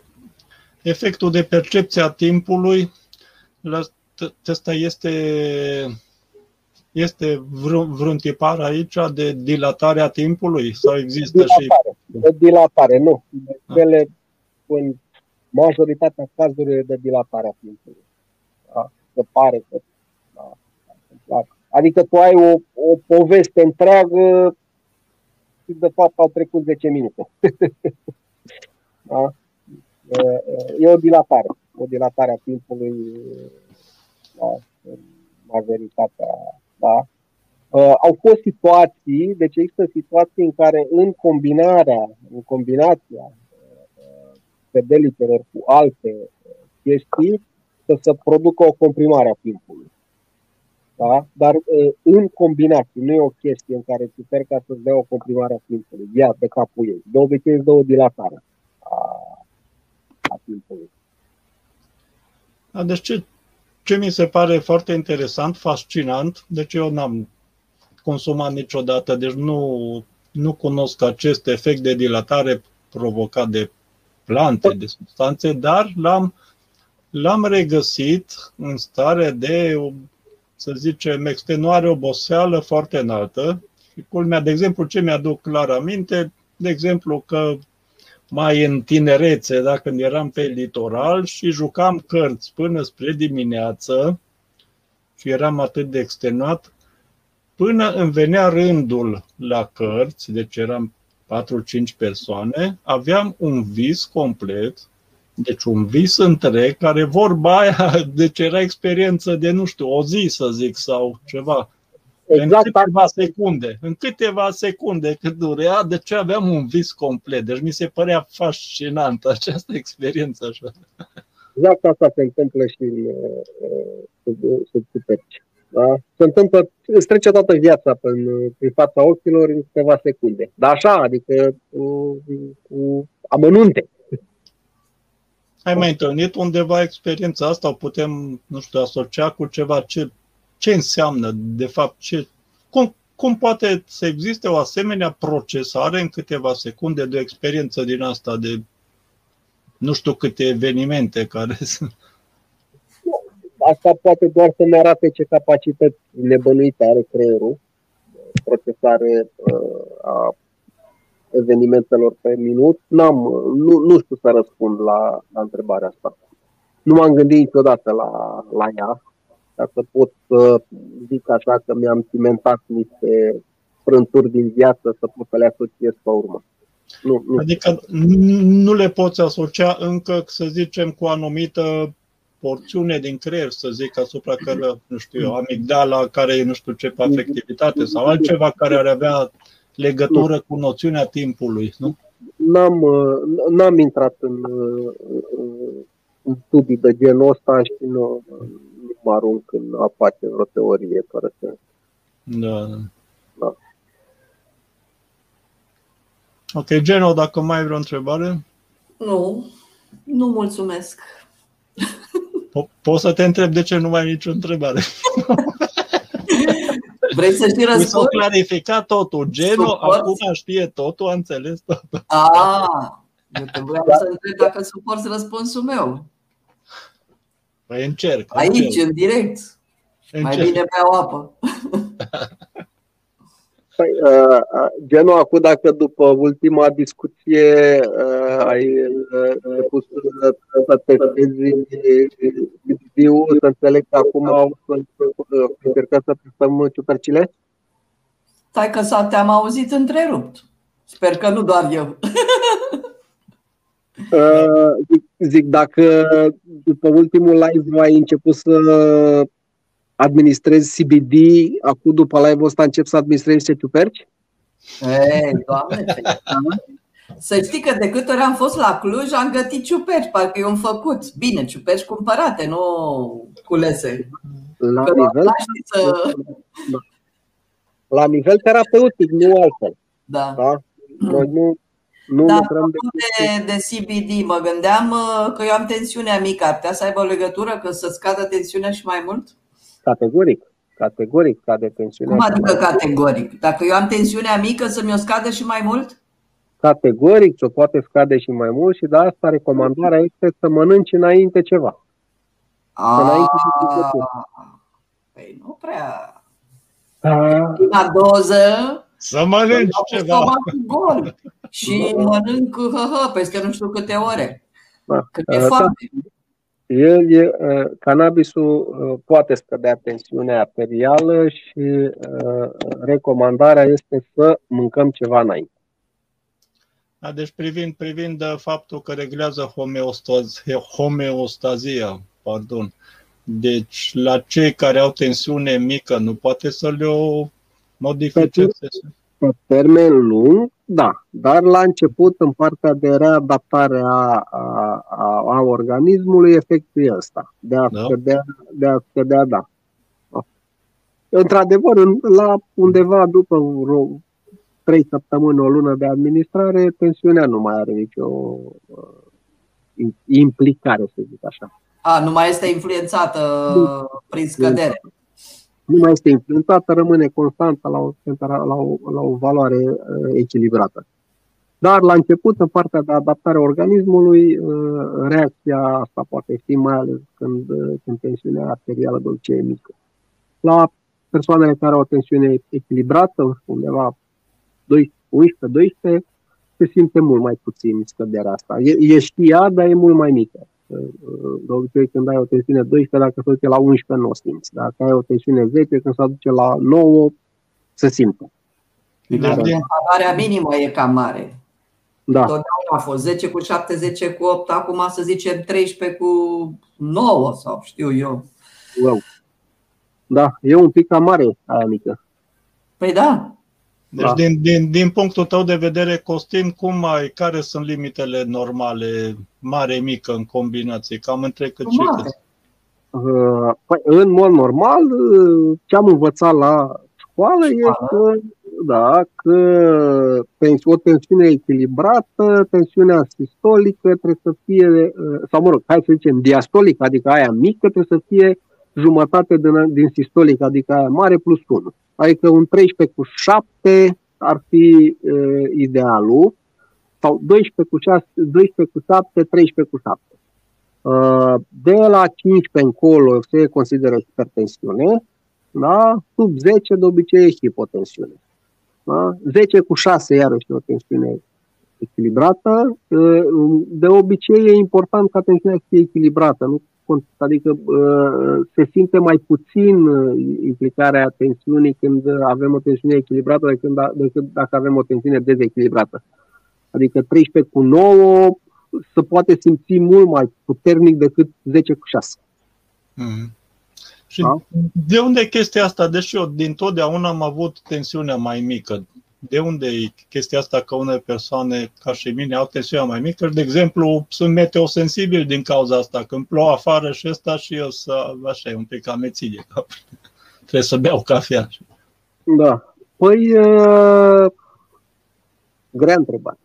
S1: efectul de percepție a timpului, la ăsta este, este vreun, vreun tipar aici de dilatare a timpului sau există
S3: dilatare, și... De dilatare, nu. Ele, ah. În majoritatea cazurilor de dilatare a timpului. Da? Se pare că da, Adică tu ai o, o poveste întreagă și de fapt au trecut 10 minute. da? E o dilatare, o dilatare a timpului la majoritatea, da? Au fost situații, deci există situații în care în combinarea, în combinația pedelicelor cu alte chestii, să se producă o comprimare a timpului. Da? Dar în combinație, nu e o chestie în care tu ca să-ți dea o comprimare a timpului, ia pe capul ei. De obicei îți dă o dilatare a, a timpului.
S1: Da, deci ce, ce mi se pare foarte interesant, fascinant, deci eu n-am consumat niciodată, deci nu, nu cunosc acest efect de dilatare provocat de plante, de substanțe, dar l-am, l-am regăsit în stare de, să zicem, extenuare oboseală foarte înaltă. Și culmea, de exemplu, ce mi-aduc clar aminte, de exemplu că mai în tinerețe, da, când eram pe litoral și jucam cărți până spre dimineață și eram atât de extenuat, până îmi venea rândul la cărți, deci eram 4-5 persoane, aveam un vis complet, deci un vis întreg, care vorba aia, deci era experiență de, nu știu, o zi să zic, sau ceva. Exact. În câteva secunde, în câteva secunde cât durea, de ce aveam un vis complet. Deci mi se părea fascinantă această experiență așa.
S3: Exact asta se întâmplă și în, sub, sub da? Se întâmplă, îți trece toată viața prin, prin fața ochilor în câteva secunde. Dar așa, adică cu, cu amănunte.
S1: Ai mai întâlnit undeva experiența asta? O putem, nu știu, asocia cu ceva? Ce, ce înseamnă, de fapt, ce, cum, cum poate să existe o asemenea procesare în câteva secunde de o experiență din asta, de nu știu câte evenimente care sunt?
S3: Asta poate doar să ne arate ce capacități nebănuite are creierul, procesare uh, a evenimentelor pe minut. N-am, nu, nu știu să răspund la, la întrebarea asta. Nu m-am gândit niciodată la, la ea, ca să pot să zic așa că mi-am cimentat niște frânturi din viață să pot să le asociez pe urmă.
S1: Nu, nu. Adică nu le poți asocia încă, să zicem, cu o anumită porțiune din creier, să zic, asupra care, nu știu eu, amigdala, care e nu știu ce pe afectivitate sau altceva care ar avea legătură cu noțiunea timpului, nu?
S3: N-am, n-am intrat în, în studii de genul ăsta și nu, nu mă arunc în a face vreo teorie fără sens.
S1: Da, da. da. Ok, Geno, dacă mai ai vreo întrebare?
S2: Nu, nu mulțumesc.
S1: Po- poți să te întreb de ce nu mai ai nicio întrebare.
S2: Vrei să știi răspuns? S-a
S1: clarificat totul. Geno Suport? acum știe totul, a înțeles totul.
S2: Ah, eu te vreau să întreb dacă suporți răspunsul meu.
S1: Păi încerc.
S2: Aici, încerc. în direct. Încerc. Mai bine beau apă.
S3: Păi, uh, uh, genul acum, dacă după ultima discuție uh, ai uh, pus uh, să testezi viu, să înțeleg că acum au încercat să testăm ciupercile?
S2: Stai că s-a te-am auzit întrerupt. Sper că nu doar eu.
S3: Uh, zic, zic, dacă după ultimul live ai început să administrezi CBD, acum după live-ul ăsta încep să administrezi niște ciuperci?
S2: Ei, doamne, să știi că de câte ori am fost la Cluj am gătit ciuperci, parcă eu am făcut. Bine, ciuperci cumpărate, nu culese.
S3: La nivel, să... la nivel terapeutic, nu altfel.
S2: Da. da?
S3: Noi nu, nu
S2: da, lucrăm de, de CBD, mă gândeam uh, că eu am tensiunea mică, ar putea să aibă o legătură, că să scadă tensiunea și mai mult?
S3: Categoric. Categoric scade tensiunea.
S2: Cum adică categoric? Dacă eu am tensiunea mică, să mi-o scadă și mai mult?
S3: Categoric, ce poate scade și mai mult și de asta recomandarea este să mănânci înainte ceva.
S2: A, înainte Păi nu prea. Prima doză
S1: să mănânci ceva.
S2: Gol. Și mănânc hă, hă, peste nu știu câte ore. Da. Cât e foame.
S3: El, e, cannabisul poate scădea tensiunea arterială și recomandarea este să mâncăm ceva înainte.
S1: Da, deci privind, privind faptul că reglează homeostaz, homeostazia, pardon, deci la cei care au tensiune mică nu poate să le o modifice?
S3: Pe termen lung, da, dar la început, în partea de readaptare a, a, a, a organismului, efectul e ăsta, de a, da. scădea, de a scădea, da. Într-adevăr, la undeva după vreo trei săptămâni, o lună de administrare, tensiunea nu mai are nicio uh, implicare, să zic așa.
S2: A, nu mai este influențată nu. prin scădere.
S3: Nu mai este influențată, rămâne constantă la o, la o, la o valoare uh, echilibrată. Dar la început, în partea de adaptare a organismului, uh, reacția asta poate fi mai ales când, uh, când tensiunea arterială dulce e mică. La persoanele care au o tensiune echilibrată, undeva 11-12, se simte mult mai puțin scăderea asta. E, e știa, dar e mult mai mică. De obicei, când ai o tensiune 12, dacă se duce la 11, nu o simți. Dacă ai o tensiune 10, când se duce la 9, se simte.
S2: Valoarea minimă e cam mare.
S3: Da.
S2: Totdeauna a fost 10 cu 7, 10 cu 8, acum să zicem 13 cu 9 sau știu eu.
S3: Wow. Da, e un pic cam mare aia mică.
S2: Păi da.
S1: Deci, da. din, din, din punctul tău de vedere, Costin, cum ai, care sunt limitele normale, mare, mică, în combinație? Cam între cât și cât?
S3: Uh, păi, în mod normal, uh, ce am învățat la școală e că, da, că o tensiune echilibrată, tensiunea sistolică trebuie să fie, uh, sau mă rog, hai să zicem diastolică, adică aia mică, trebuie să fie jumătate din, din sistolică, adică aia mare, plus 1. Adică un 13 cu 7 ar fi uh, idealul, sau 12 cu, 6, 12 cu 7, 13 cu 7. Uh, de la 15 încolo se consideră hipertensiune, da? sub 10 de obicei e hipotensiune. Da? 10 cu 6 iarăși e o tensiune echilibrată. De obicei e important ca tensiunea să fie echilibrată, nu adică se simte mai puțin uh, implicarea tensiunii când avem o tensiune echilibrată decât, decât dacă avem o tensiune dezechilibrată. Adică 13 cu 9 se poate simți mult mai puternic decât 10 cu 6. Mm.
S1: Și da? de unde e chestia asta? Deși eu din totdeauna am avut tensiunea mai mică de unde e chestia asta că unele persoane ca și mine au tensiunea mai mică? De exemplu, sunt meteosensibil din cauza asta. Când plouă afară și ăsta și eu să, așa, e un pic amețire. Trebuie să beau cafea.
S3: Da. Păi, uh, grea întrebare.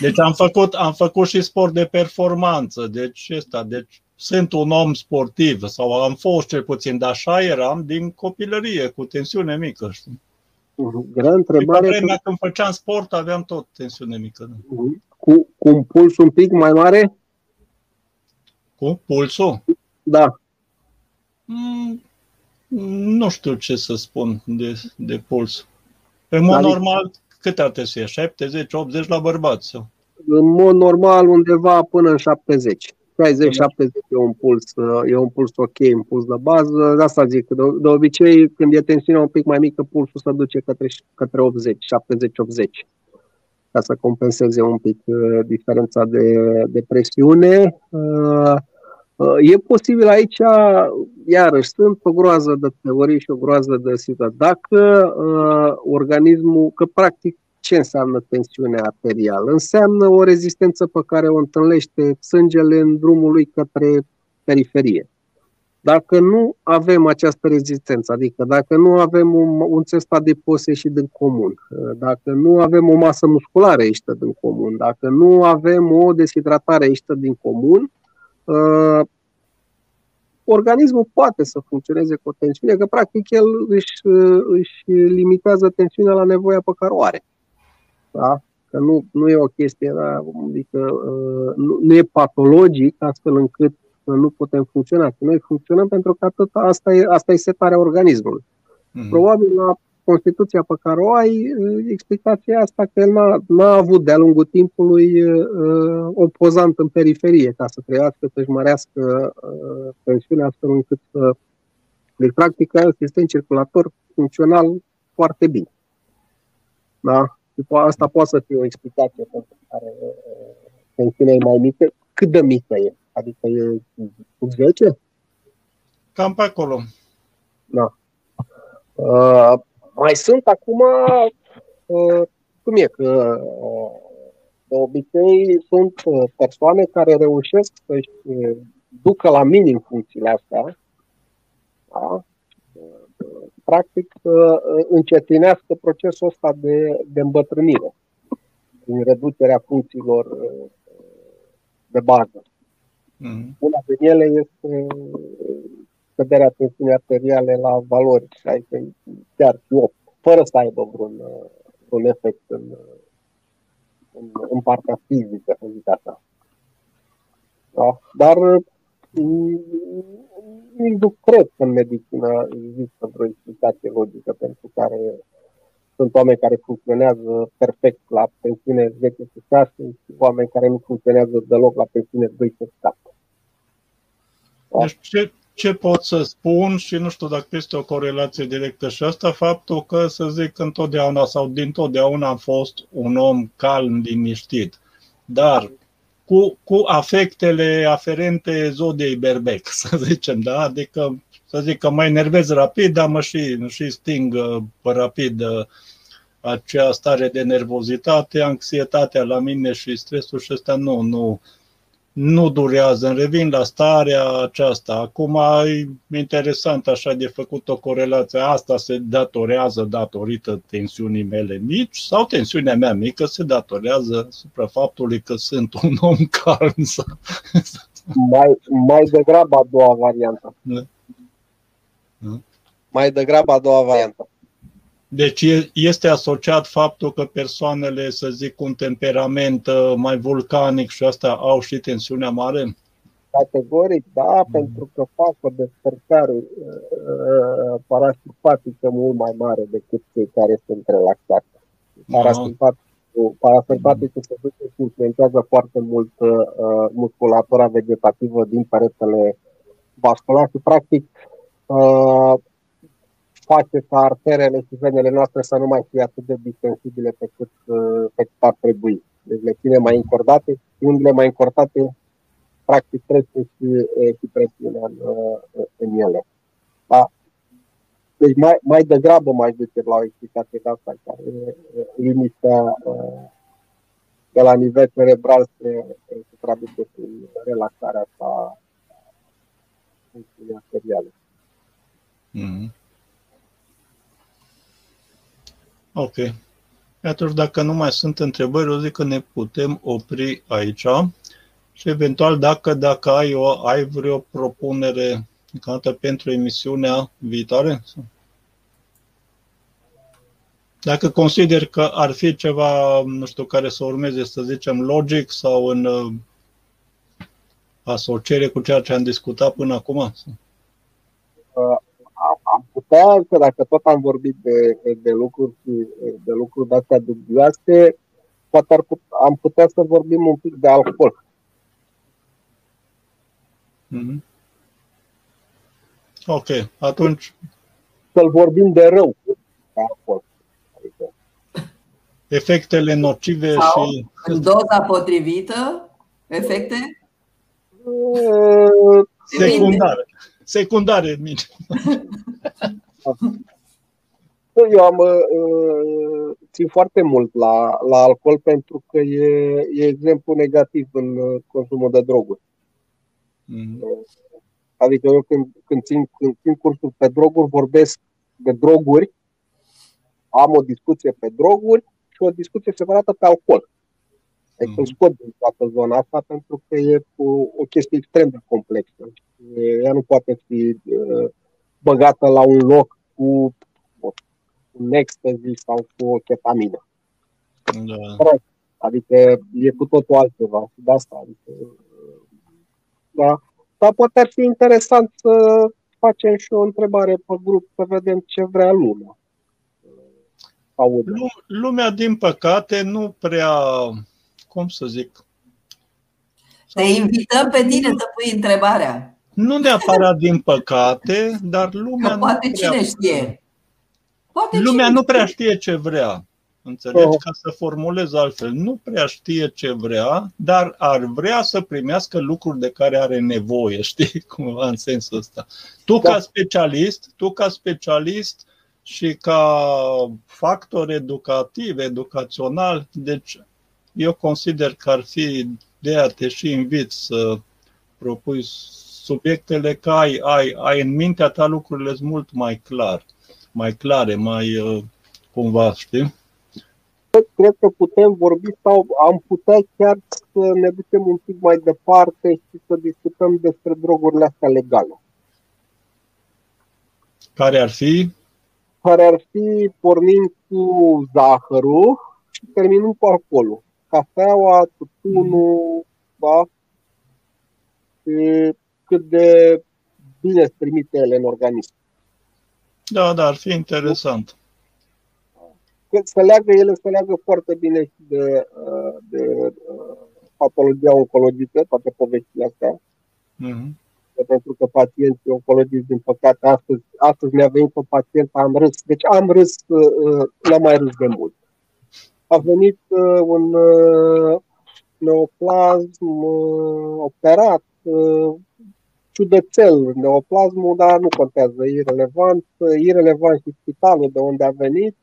S1: Deci am făcut, am făcut și sport de performanță. Deci ăsta, deci sunt un om sportiv sau am fost cel puțin, dar așa eram din copilărie, cu tensiune mică. Știi?
S3: Grea întrebare.
S1: Pe vremea când făceam sport aveam tot tensiune mică. Da.
S3: Cu, cu un puls un pic mai mare?
S1: Cu pulsul?
S3: Da.
S1: Mm, nu știu ce să spun de, de puls. În mod adică, normal, cât ar trebui să fie? 70-80 la bărbați? Sau?
S3: În mod normal, undeva până în 70. 60-70 e un puls, e un puls ok, un puls de bază. De asta zic, de, de obicei, când e tensiunea un pic mai mică, pulsul se duce către, către 80, 70-80 ca să compenseze un pic uh, diferența de, de presiune. Uh, uh, e posibil aici, iarăși, sunt o groază de teorii și o groază de situații. Dacă uh, organismul, că practic ce înseamnă tensiunea arterială? Înseamnă o rezistență pe care o întâlnește sângele în drumul lui către periferie. Dacă nu avem această rezistență, adică dacă nu avem un, un țest adipos ieșit din comun, dacă nu avem o masă musculară ieșită din comun, dacă nu avem o deshidratare ieșită din comun, uh, organismul poate să funcționeze cu o tensiune, că practic el își, își limitează tensiunea la nevoia pe care o are. Da? Că nu, nu e o chestie, da? adică uh, nu, nu e patologic astfel încât nu putem funcționa. Că noi funcționăm pentru că atât, asta, e, asta e setarea organismului. Mm-hmm. Probabil la Constituția pe care o ai, uh, explicația asta că el n-a, n-a avut de-a lungul timpului uh, opozant în periferie ca să trăiască, să-și mărească uh, pensiunea astfel încât să... Uh, practic, ai un sistem circulator funcțional foarte bine. Da? După asta poate să fie o explicație pentru care tensiunea e mai mică. Cât de mică e? Adică e cu 10?
S1: Cam pe acolo.
S3: Da. Uh, mai sunt acum, uh, cum e, că uh, de obicei sunt uh, persoane care reușesc să-și uh, ducă la minim funcțiile astea, da? Practic să încetinească procesul ăsta de, de îmbătrânire prin reducerea funcțiilor de bază. Mm. Una din ele este scăderea tensiunii arteriale la valori 6, chiar 8, fără să aibă vreun, un efect în, în, în partea fizică, să zic așa. Da? Dar nu cred că în medicină există vreo explicație logică pentru care sunt oameni care funcționează perfect la pensiune 10 6 și oameni care nu funcționează deloc la pensiune 12 7.
S1: Deci ce, ce pot să spun și nu știu dacă este o corelație directă și asta, faptul că să zic întotdeauna sau dintotdeauna am fost un om calm, liniștit. Dar cu, cu afectele aferente zodiei berbec, să zicem, da? Adică să zic că mă enervez rapid, dar mă și, și sting uh, rapid uh, acea stare de nervozitate, anxietatea la mine și stresul și ăsta nu, nu, nu durează. Îmi revin la starea aceasta. Acum e interesant așa de făcut o corelație. Asta se datorează datorită tensiunii mele mici sau tensiunea mea mică se datorează supra faptului că sunt un om calm.
S3: Mai, mai degrabă a doua variantă. Da. Da. Mai degrabă a doua variantă.
S1: Deci este asociat faptul că persoanele, să zic, cu un temperament uh, mai vulcanic și asta au și tensiunea mare?
S3: Categoric, da, mm. pentru că fac o descărcare uh, parasimpatică mult mai mare decât cei care sunt relaxați. Parasimpaticul, parasimpaticul se duce și influențează foarte mult uh, musculatura vegetativă din peretele vascular și, practic, uh, face ca arterele și venele noastre să nu mai fie atât de distensibile pe cât, uh, pe cât ar trebui. Deci le ține mai încordate și undele mai încordate practic trece și, uh, și presiunea în, uh, în ele. Da? Deci mai, mai degrabă mai duce la o explicație de asta care liniștea de la nivel cerebral se, se traduce prin relaxarea asta funcției arteriale. Mm-hmm.
S1: Ok. Atunci, dacă nu mai sunt întrebări, o zic că ne putem opri aici și eventual dacă, dacă ai, o, ai vreo propunere pentru emisiunea viitoare? Dacă consider că ar fi ceva, nu știu, care să urmeze, să zicem, logic sau în uh, asociere cu ceea ce am discutat până acum? Uh,
S3: am putea, că dacă tot am vorbit de, de lucruri de lucruri de astea dubioase, poate ar put, am putea să vorbim un pic de alcool.
S1: Mm-hmm. Ok, atunci.
S3: Să-l vorbim de rău. De alcool.
S1: Adică... Efectele nocive Sau și.
S2: În doza potrivită, efecte?
S1: Secundare secundare în mine.
S3: Eu am uh, țin foarte mult la, la alcool pentru că e, e exemplu negativ în uh, consumul de droguri. Mm. Adică eu când, când, țin, când țin cursul pe droguri, vorbesc de droguri, am o discuție pe droguri și o discuție separată pe alcool. Adică mm. scot din toată zona asta pentru că e o, o chestie extrem de complexă ea nu poate fi uh, băgată la un loc cu un ecstasy sau cu o ketamină. Da. Adică e cu totul altceva și de asta. Adică, da. Dar poate ar fi interesant să facem și o întrebare pe grup să vedem ce vrea lumea.
S1: Lumea, din păcate, nu prea, cum să zic,
S2: te invităm pe tine să pui întrebarea.
S1: Nu neapărat din păcate, dar lumea
S2: Că poate nu prea, cine știe.
S1: Poate lumea cine nu prea știe ce vrea. Înțelegi? Oh. Ca să formulez altfel. Nu prea știe ce vrea, dar ar vrea să primească lucruri de care are nevoie, știi? Cumva în sensul ăsta. Tu da. ca specialist, tu ca specialist și ca factor educativ, educațional, deci eu consider că ar fi de a te și invit să propui subiectele că ai, ai, ai în mintea ta lucrurile mult mai clar, mai clare, mai uh, cumva, știi?
S3: Cred că putem vorbi sau am putea chiar să ne ducem un pic mai departe și să discutăm despre drogurile astea legale.
S1: Care ar fi?
S3: Care ar fi pornind cu zahărul și terminând cu alcoolul. Cafeaua, tutunul, da? Și cât de bine se trimite ele în organism.
S1: Da, da, ar fi interesant.
S3: Să leagă, ele se leagă foarte bine și de, de patologia oncologică, toate poveștile astea. Mm-hmm. Pentru că pacienții oncologici, din păcate, astăzi, astăzi mi-a venit o pacientă, am râs. Deci am râs, n-am mai râs de mult. A venit un neoplasm operat, ciudățel neoplasmul, dar nu contează, e irrelevant, irrelevant și spitalul de unde a venit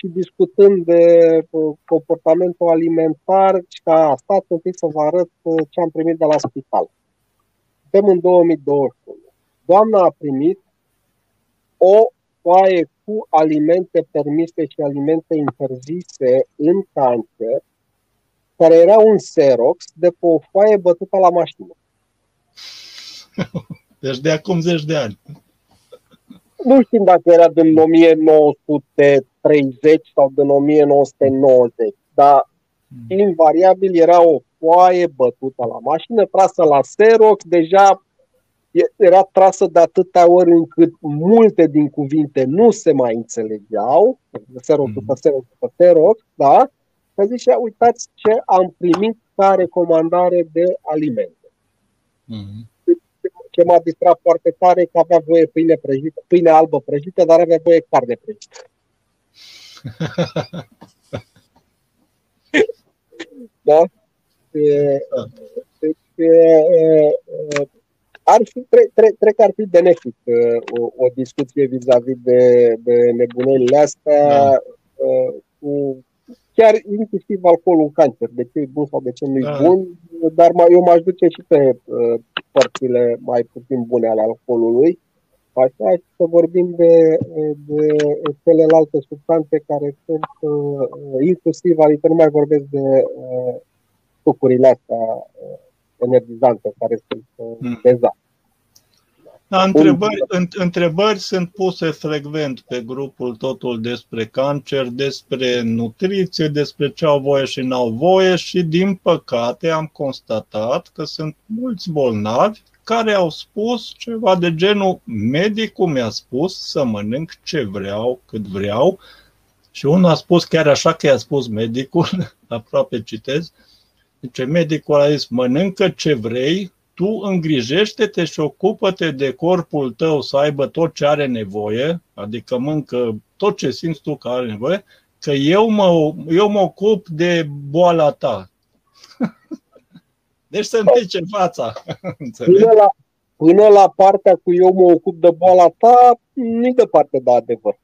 S3: și discutând de uh, comportamentul alimentar și a stat un pic să vă arăt uh, ce am primit de la spital. Suntem în 2021. Doamna a primit o foaie cu alimente permise și alimente interzise în cancer, care era un Xerox de pe o foaie bătută la mașină.
S1: Deci de acum zeci de ani.
S3: Nu știm dacă era din 1930 sau din 1990, dar hmm. invariabil era o foaie bătută la mașină, trasă la Xerox, deja era trasă de atâtea ori încât multe din cuvinte nu se mai înțelegeau, Xerox mm. după Xerox după Xerox, da? Și zicea, uitați ce am primit ca recomandare de alimente. Mm ce m-a distrat foarte tare că avea voie pâine prăjită, pâine albă prăjită, dar avea voie carne prăjită. da? Deci, ar fi, cred, cred, cred că ar fi benefic o, o discuție vis-a-vis de, de nebunelile astea da. cu chiar inclusiv alcoolul în cancer, de ce e bun sau de ce nu e da. bun, dar eu m-aș duce și pe uh, părțile mai puțin bune ale alcoolului, așa, și să vorbim de, de celelalte substanțe care sunt uh, inclusiv, adică nu mai vorbesc de uh, sucurile astea uh, energizante care sunt uh, hmm. dezastre.
S1: Da, întrebări, întrebări sunt puse frecvent pe grupul Totul despre cancer, despre nutriție, despre ce au voie și n-au voie și, din păcate, am constatat că sunt mulți bolnavi care au spus ceva de genul medicul mi-a spus să mănânc ce vreau, cât vreau și unul a spus chiar așa că i-a spus medicul, aproape citez, zice medicul a zis mănâncă ce vrei, tu îngrijește-te și ocupă-te de corpul tău să aibă tot ce are nevoie, adică mâncă tot ce simți tu că are nevoie, că eu mă, eu mă ocup de boala ta. deci să-mi pice fața.
S3: până, la, până la partea cu eu mă ocup de boala ta, nici departe de adevăr.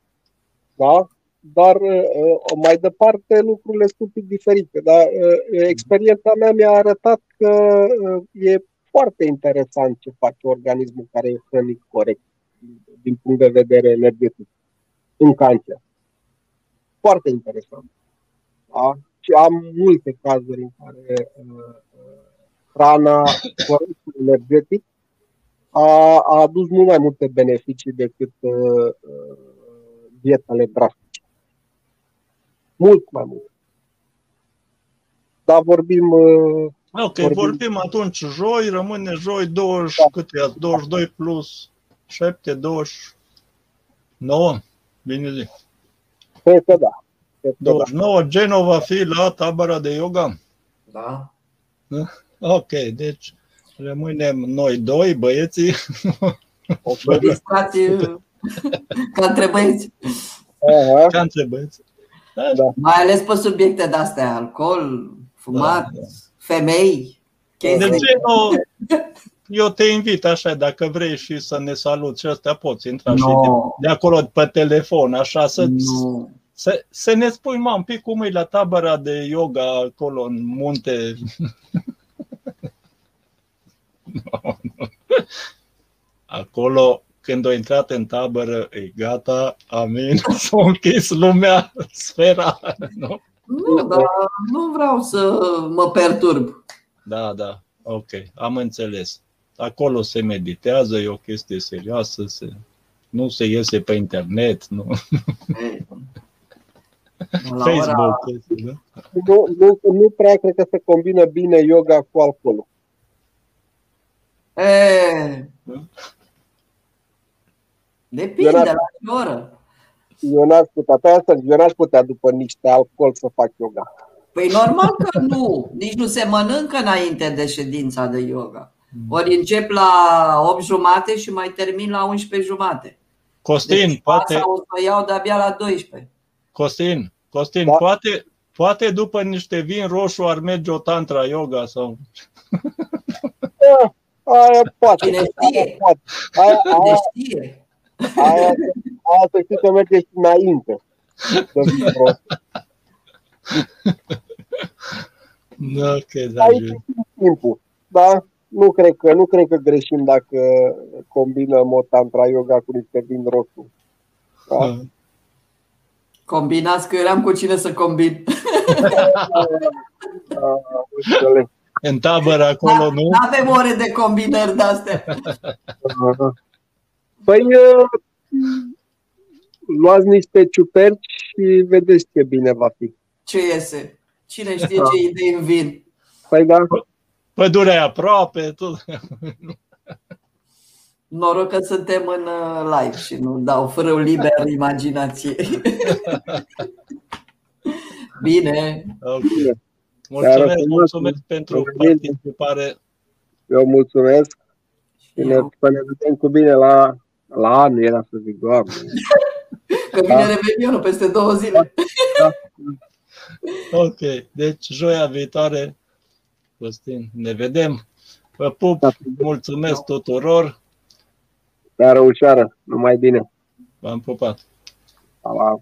S3: Da? Dar uh, mai departe lucrurile sunt un pic diferite. Dar uh, experiența mea mi-a arătat că uh, e foarte interesant ce face organismul care e hrănit corect din punct de vedere energetic în cancer. Foarte interesant. Da? Și am multe cazuri în care uh, hrana corect energetic a, a adus mult mai multe beneficii decât uh, uh dietele drastice. Mult mai mult. Dar vorbim uh,
S1: Ok, vorbim, vorbim atunci joi, rămâne joi 20, da. cât e 22 plus 7, 29, bine zi.
S3: Cred că da.
S1: Cred 29, da. Geno va fi la tabăra de yoga?
S2: Da.
S1: Ok, deci rămânem noi doi, băieții.
S2: O distracție ca între băieți.
S1: Ca între băieți.
S2: Da. Mai ales pe subiecte de-astea, alcool, fumat, da, da. femei.
S1: De ce nu? Eu te invit așa, dacă vrei și să ne salut și astea poți intra no. și de, de acolo pe telefon, așa să, no. să, să ne spui, mă, un pic cum e la tabăra de yoga acolo în munte. no, no. Acolo când a intrat în tabără, e gata, amin, s-a închis lumea, sfera, nu?
S2: Nu, dar nu vreau să mă perturb.
S1: Da, da, ok, am înțeles. Acolo se meditează, e o chestie serioasă, se, nu se iese pe internet, nu.
S3: Facebook. Ora... Da? Nu, nu, nu prea cred că se combină bine yoga cu alcoolul.
S2: E... Da? Depinde la ce oră.
S3: Eu n-aș putea, pe asta eu n-aș putea după niște alcool să fac yoga.
S2: Păi normal că nu. Nici nu se mănâncă înainte de ședința de yoga. Ori încep la 8 jumate și mai termin la 11 jumate.
S1: Costin, deci, poate...
S2: o să iau de-abia la 12.
S1: Costin, Costin, da. poate, poate după niște vin roșu ar merge o tantra yoga sau...
S3: Da, aia poate.
S2: Cine știe? Aia, poate. Aia, aia, Cine știe?
S3: Aia, aia să știi că merge și înainte.
S1: Da, ok, da. Aici
S3: timpul. Da? Nu cred, că, nu cred că greșim dacă combinăm o tantra yoga cu niște vin roșu. Da?
S2: Combinați că eram cu cine să combin.
S1: În tabără acolo, da, nu? Nu
S2: avem ore de combinări de-astea.
S3: Păi, uh, luați niște ciuperci și vedeți ce bine va fi.
S2: Ce iese? Cine știe ce idei îmi vin?
S3: Păi da.
S1: Pădurea e aproape. Tot.
S2: Noroc că suntem în uh, live și nu dau fără liber imaginație. Bine.
S1: Okay. Mulțumesc, mulțumesc pentru participare.
S3: Eu mulțumesc și ne, ne vedem cu bine la la anul era să zic, doamne.
S2: Că vine da. revelionul peste două zile. Da.
S1: Ok, deci joia viitoare, Costin, ne vedem. Vă pup, da. mulțumesc tuturor.
S3: Seară ușoară, numai bine.
S1: V-am pupat.
S3: Pa,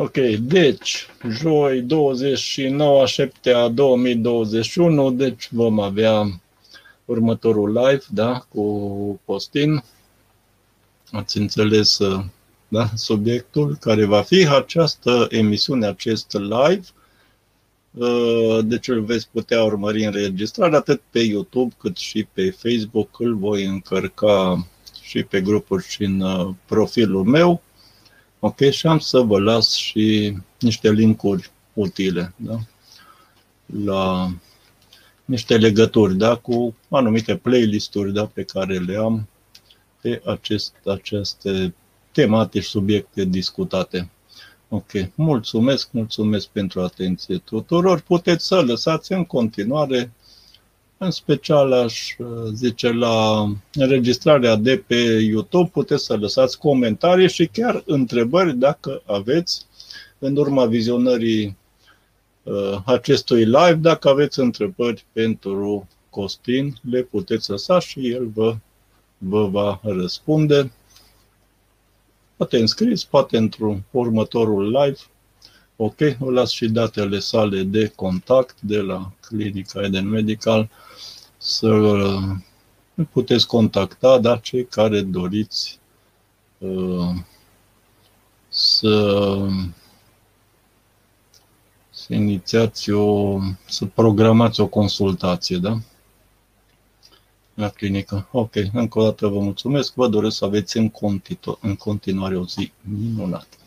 S1: Ok, deci, joi 29 a 7 a 2021, deci vom avea următorul live, da, cu Postin. Ați înțeles da, subiectul care va fi această emisiune, acest live. Uh, deci îl veți putea urmări înregistrare atât pe YouTube cât și pe Facebook. Îl voi încărca și pe grupuri și în uh, profilul meu. Ok, și am să vă las și niște linkuri utile da? la niște legături da, cu anumite playlisturi da, pe care le am pe acest, aceste tematici, subiecte discutate. Ok, mulțumesc, mulțumesc pentru atenție tuturor. Puteți să lăsați în continuare, în special aș zice la înregistrarea de pe YouTube, puteți să lăsați comentarii și chiar întrebări dacă aveți în urma vizionării Uh, acestui live. Dacă aveți întrebări pentru Costin, le puteți lăsa și el vă, vă va răspunde. Poate înscris, poate într-un următorul live. Ok, vă las și datele sale de contact de la Clinica Eden Medical să puteți contacta, dar cei care doriți uh, să să inițiați o, să programați o consultație, da? La clinică. Ok, încă o dată vă mulțumesc, vă doresc să aveți în, continu- în continuare o zi minunată.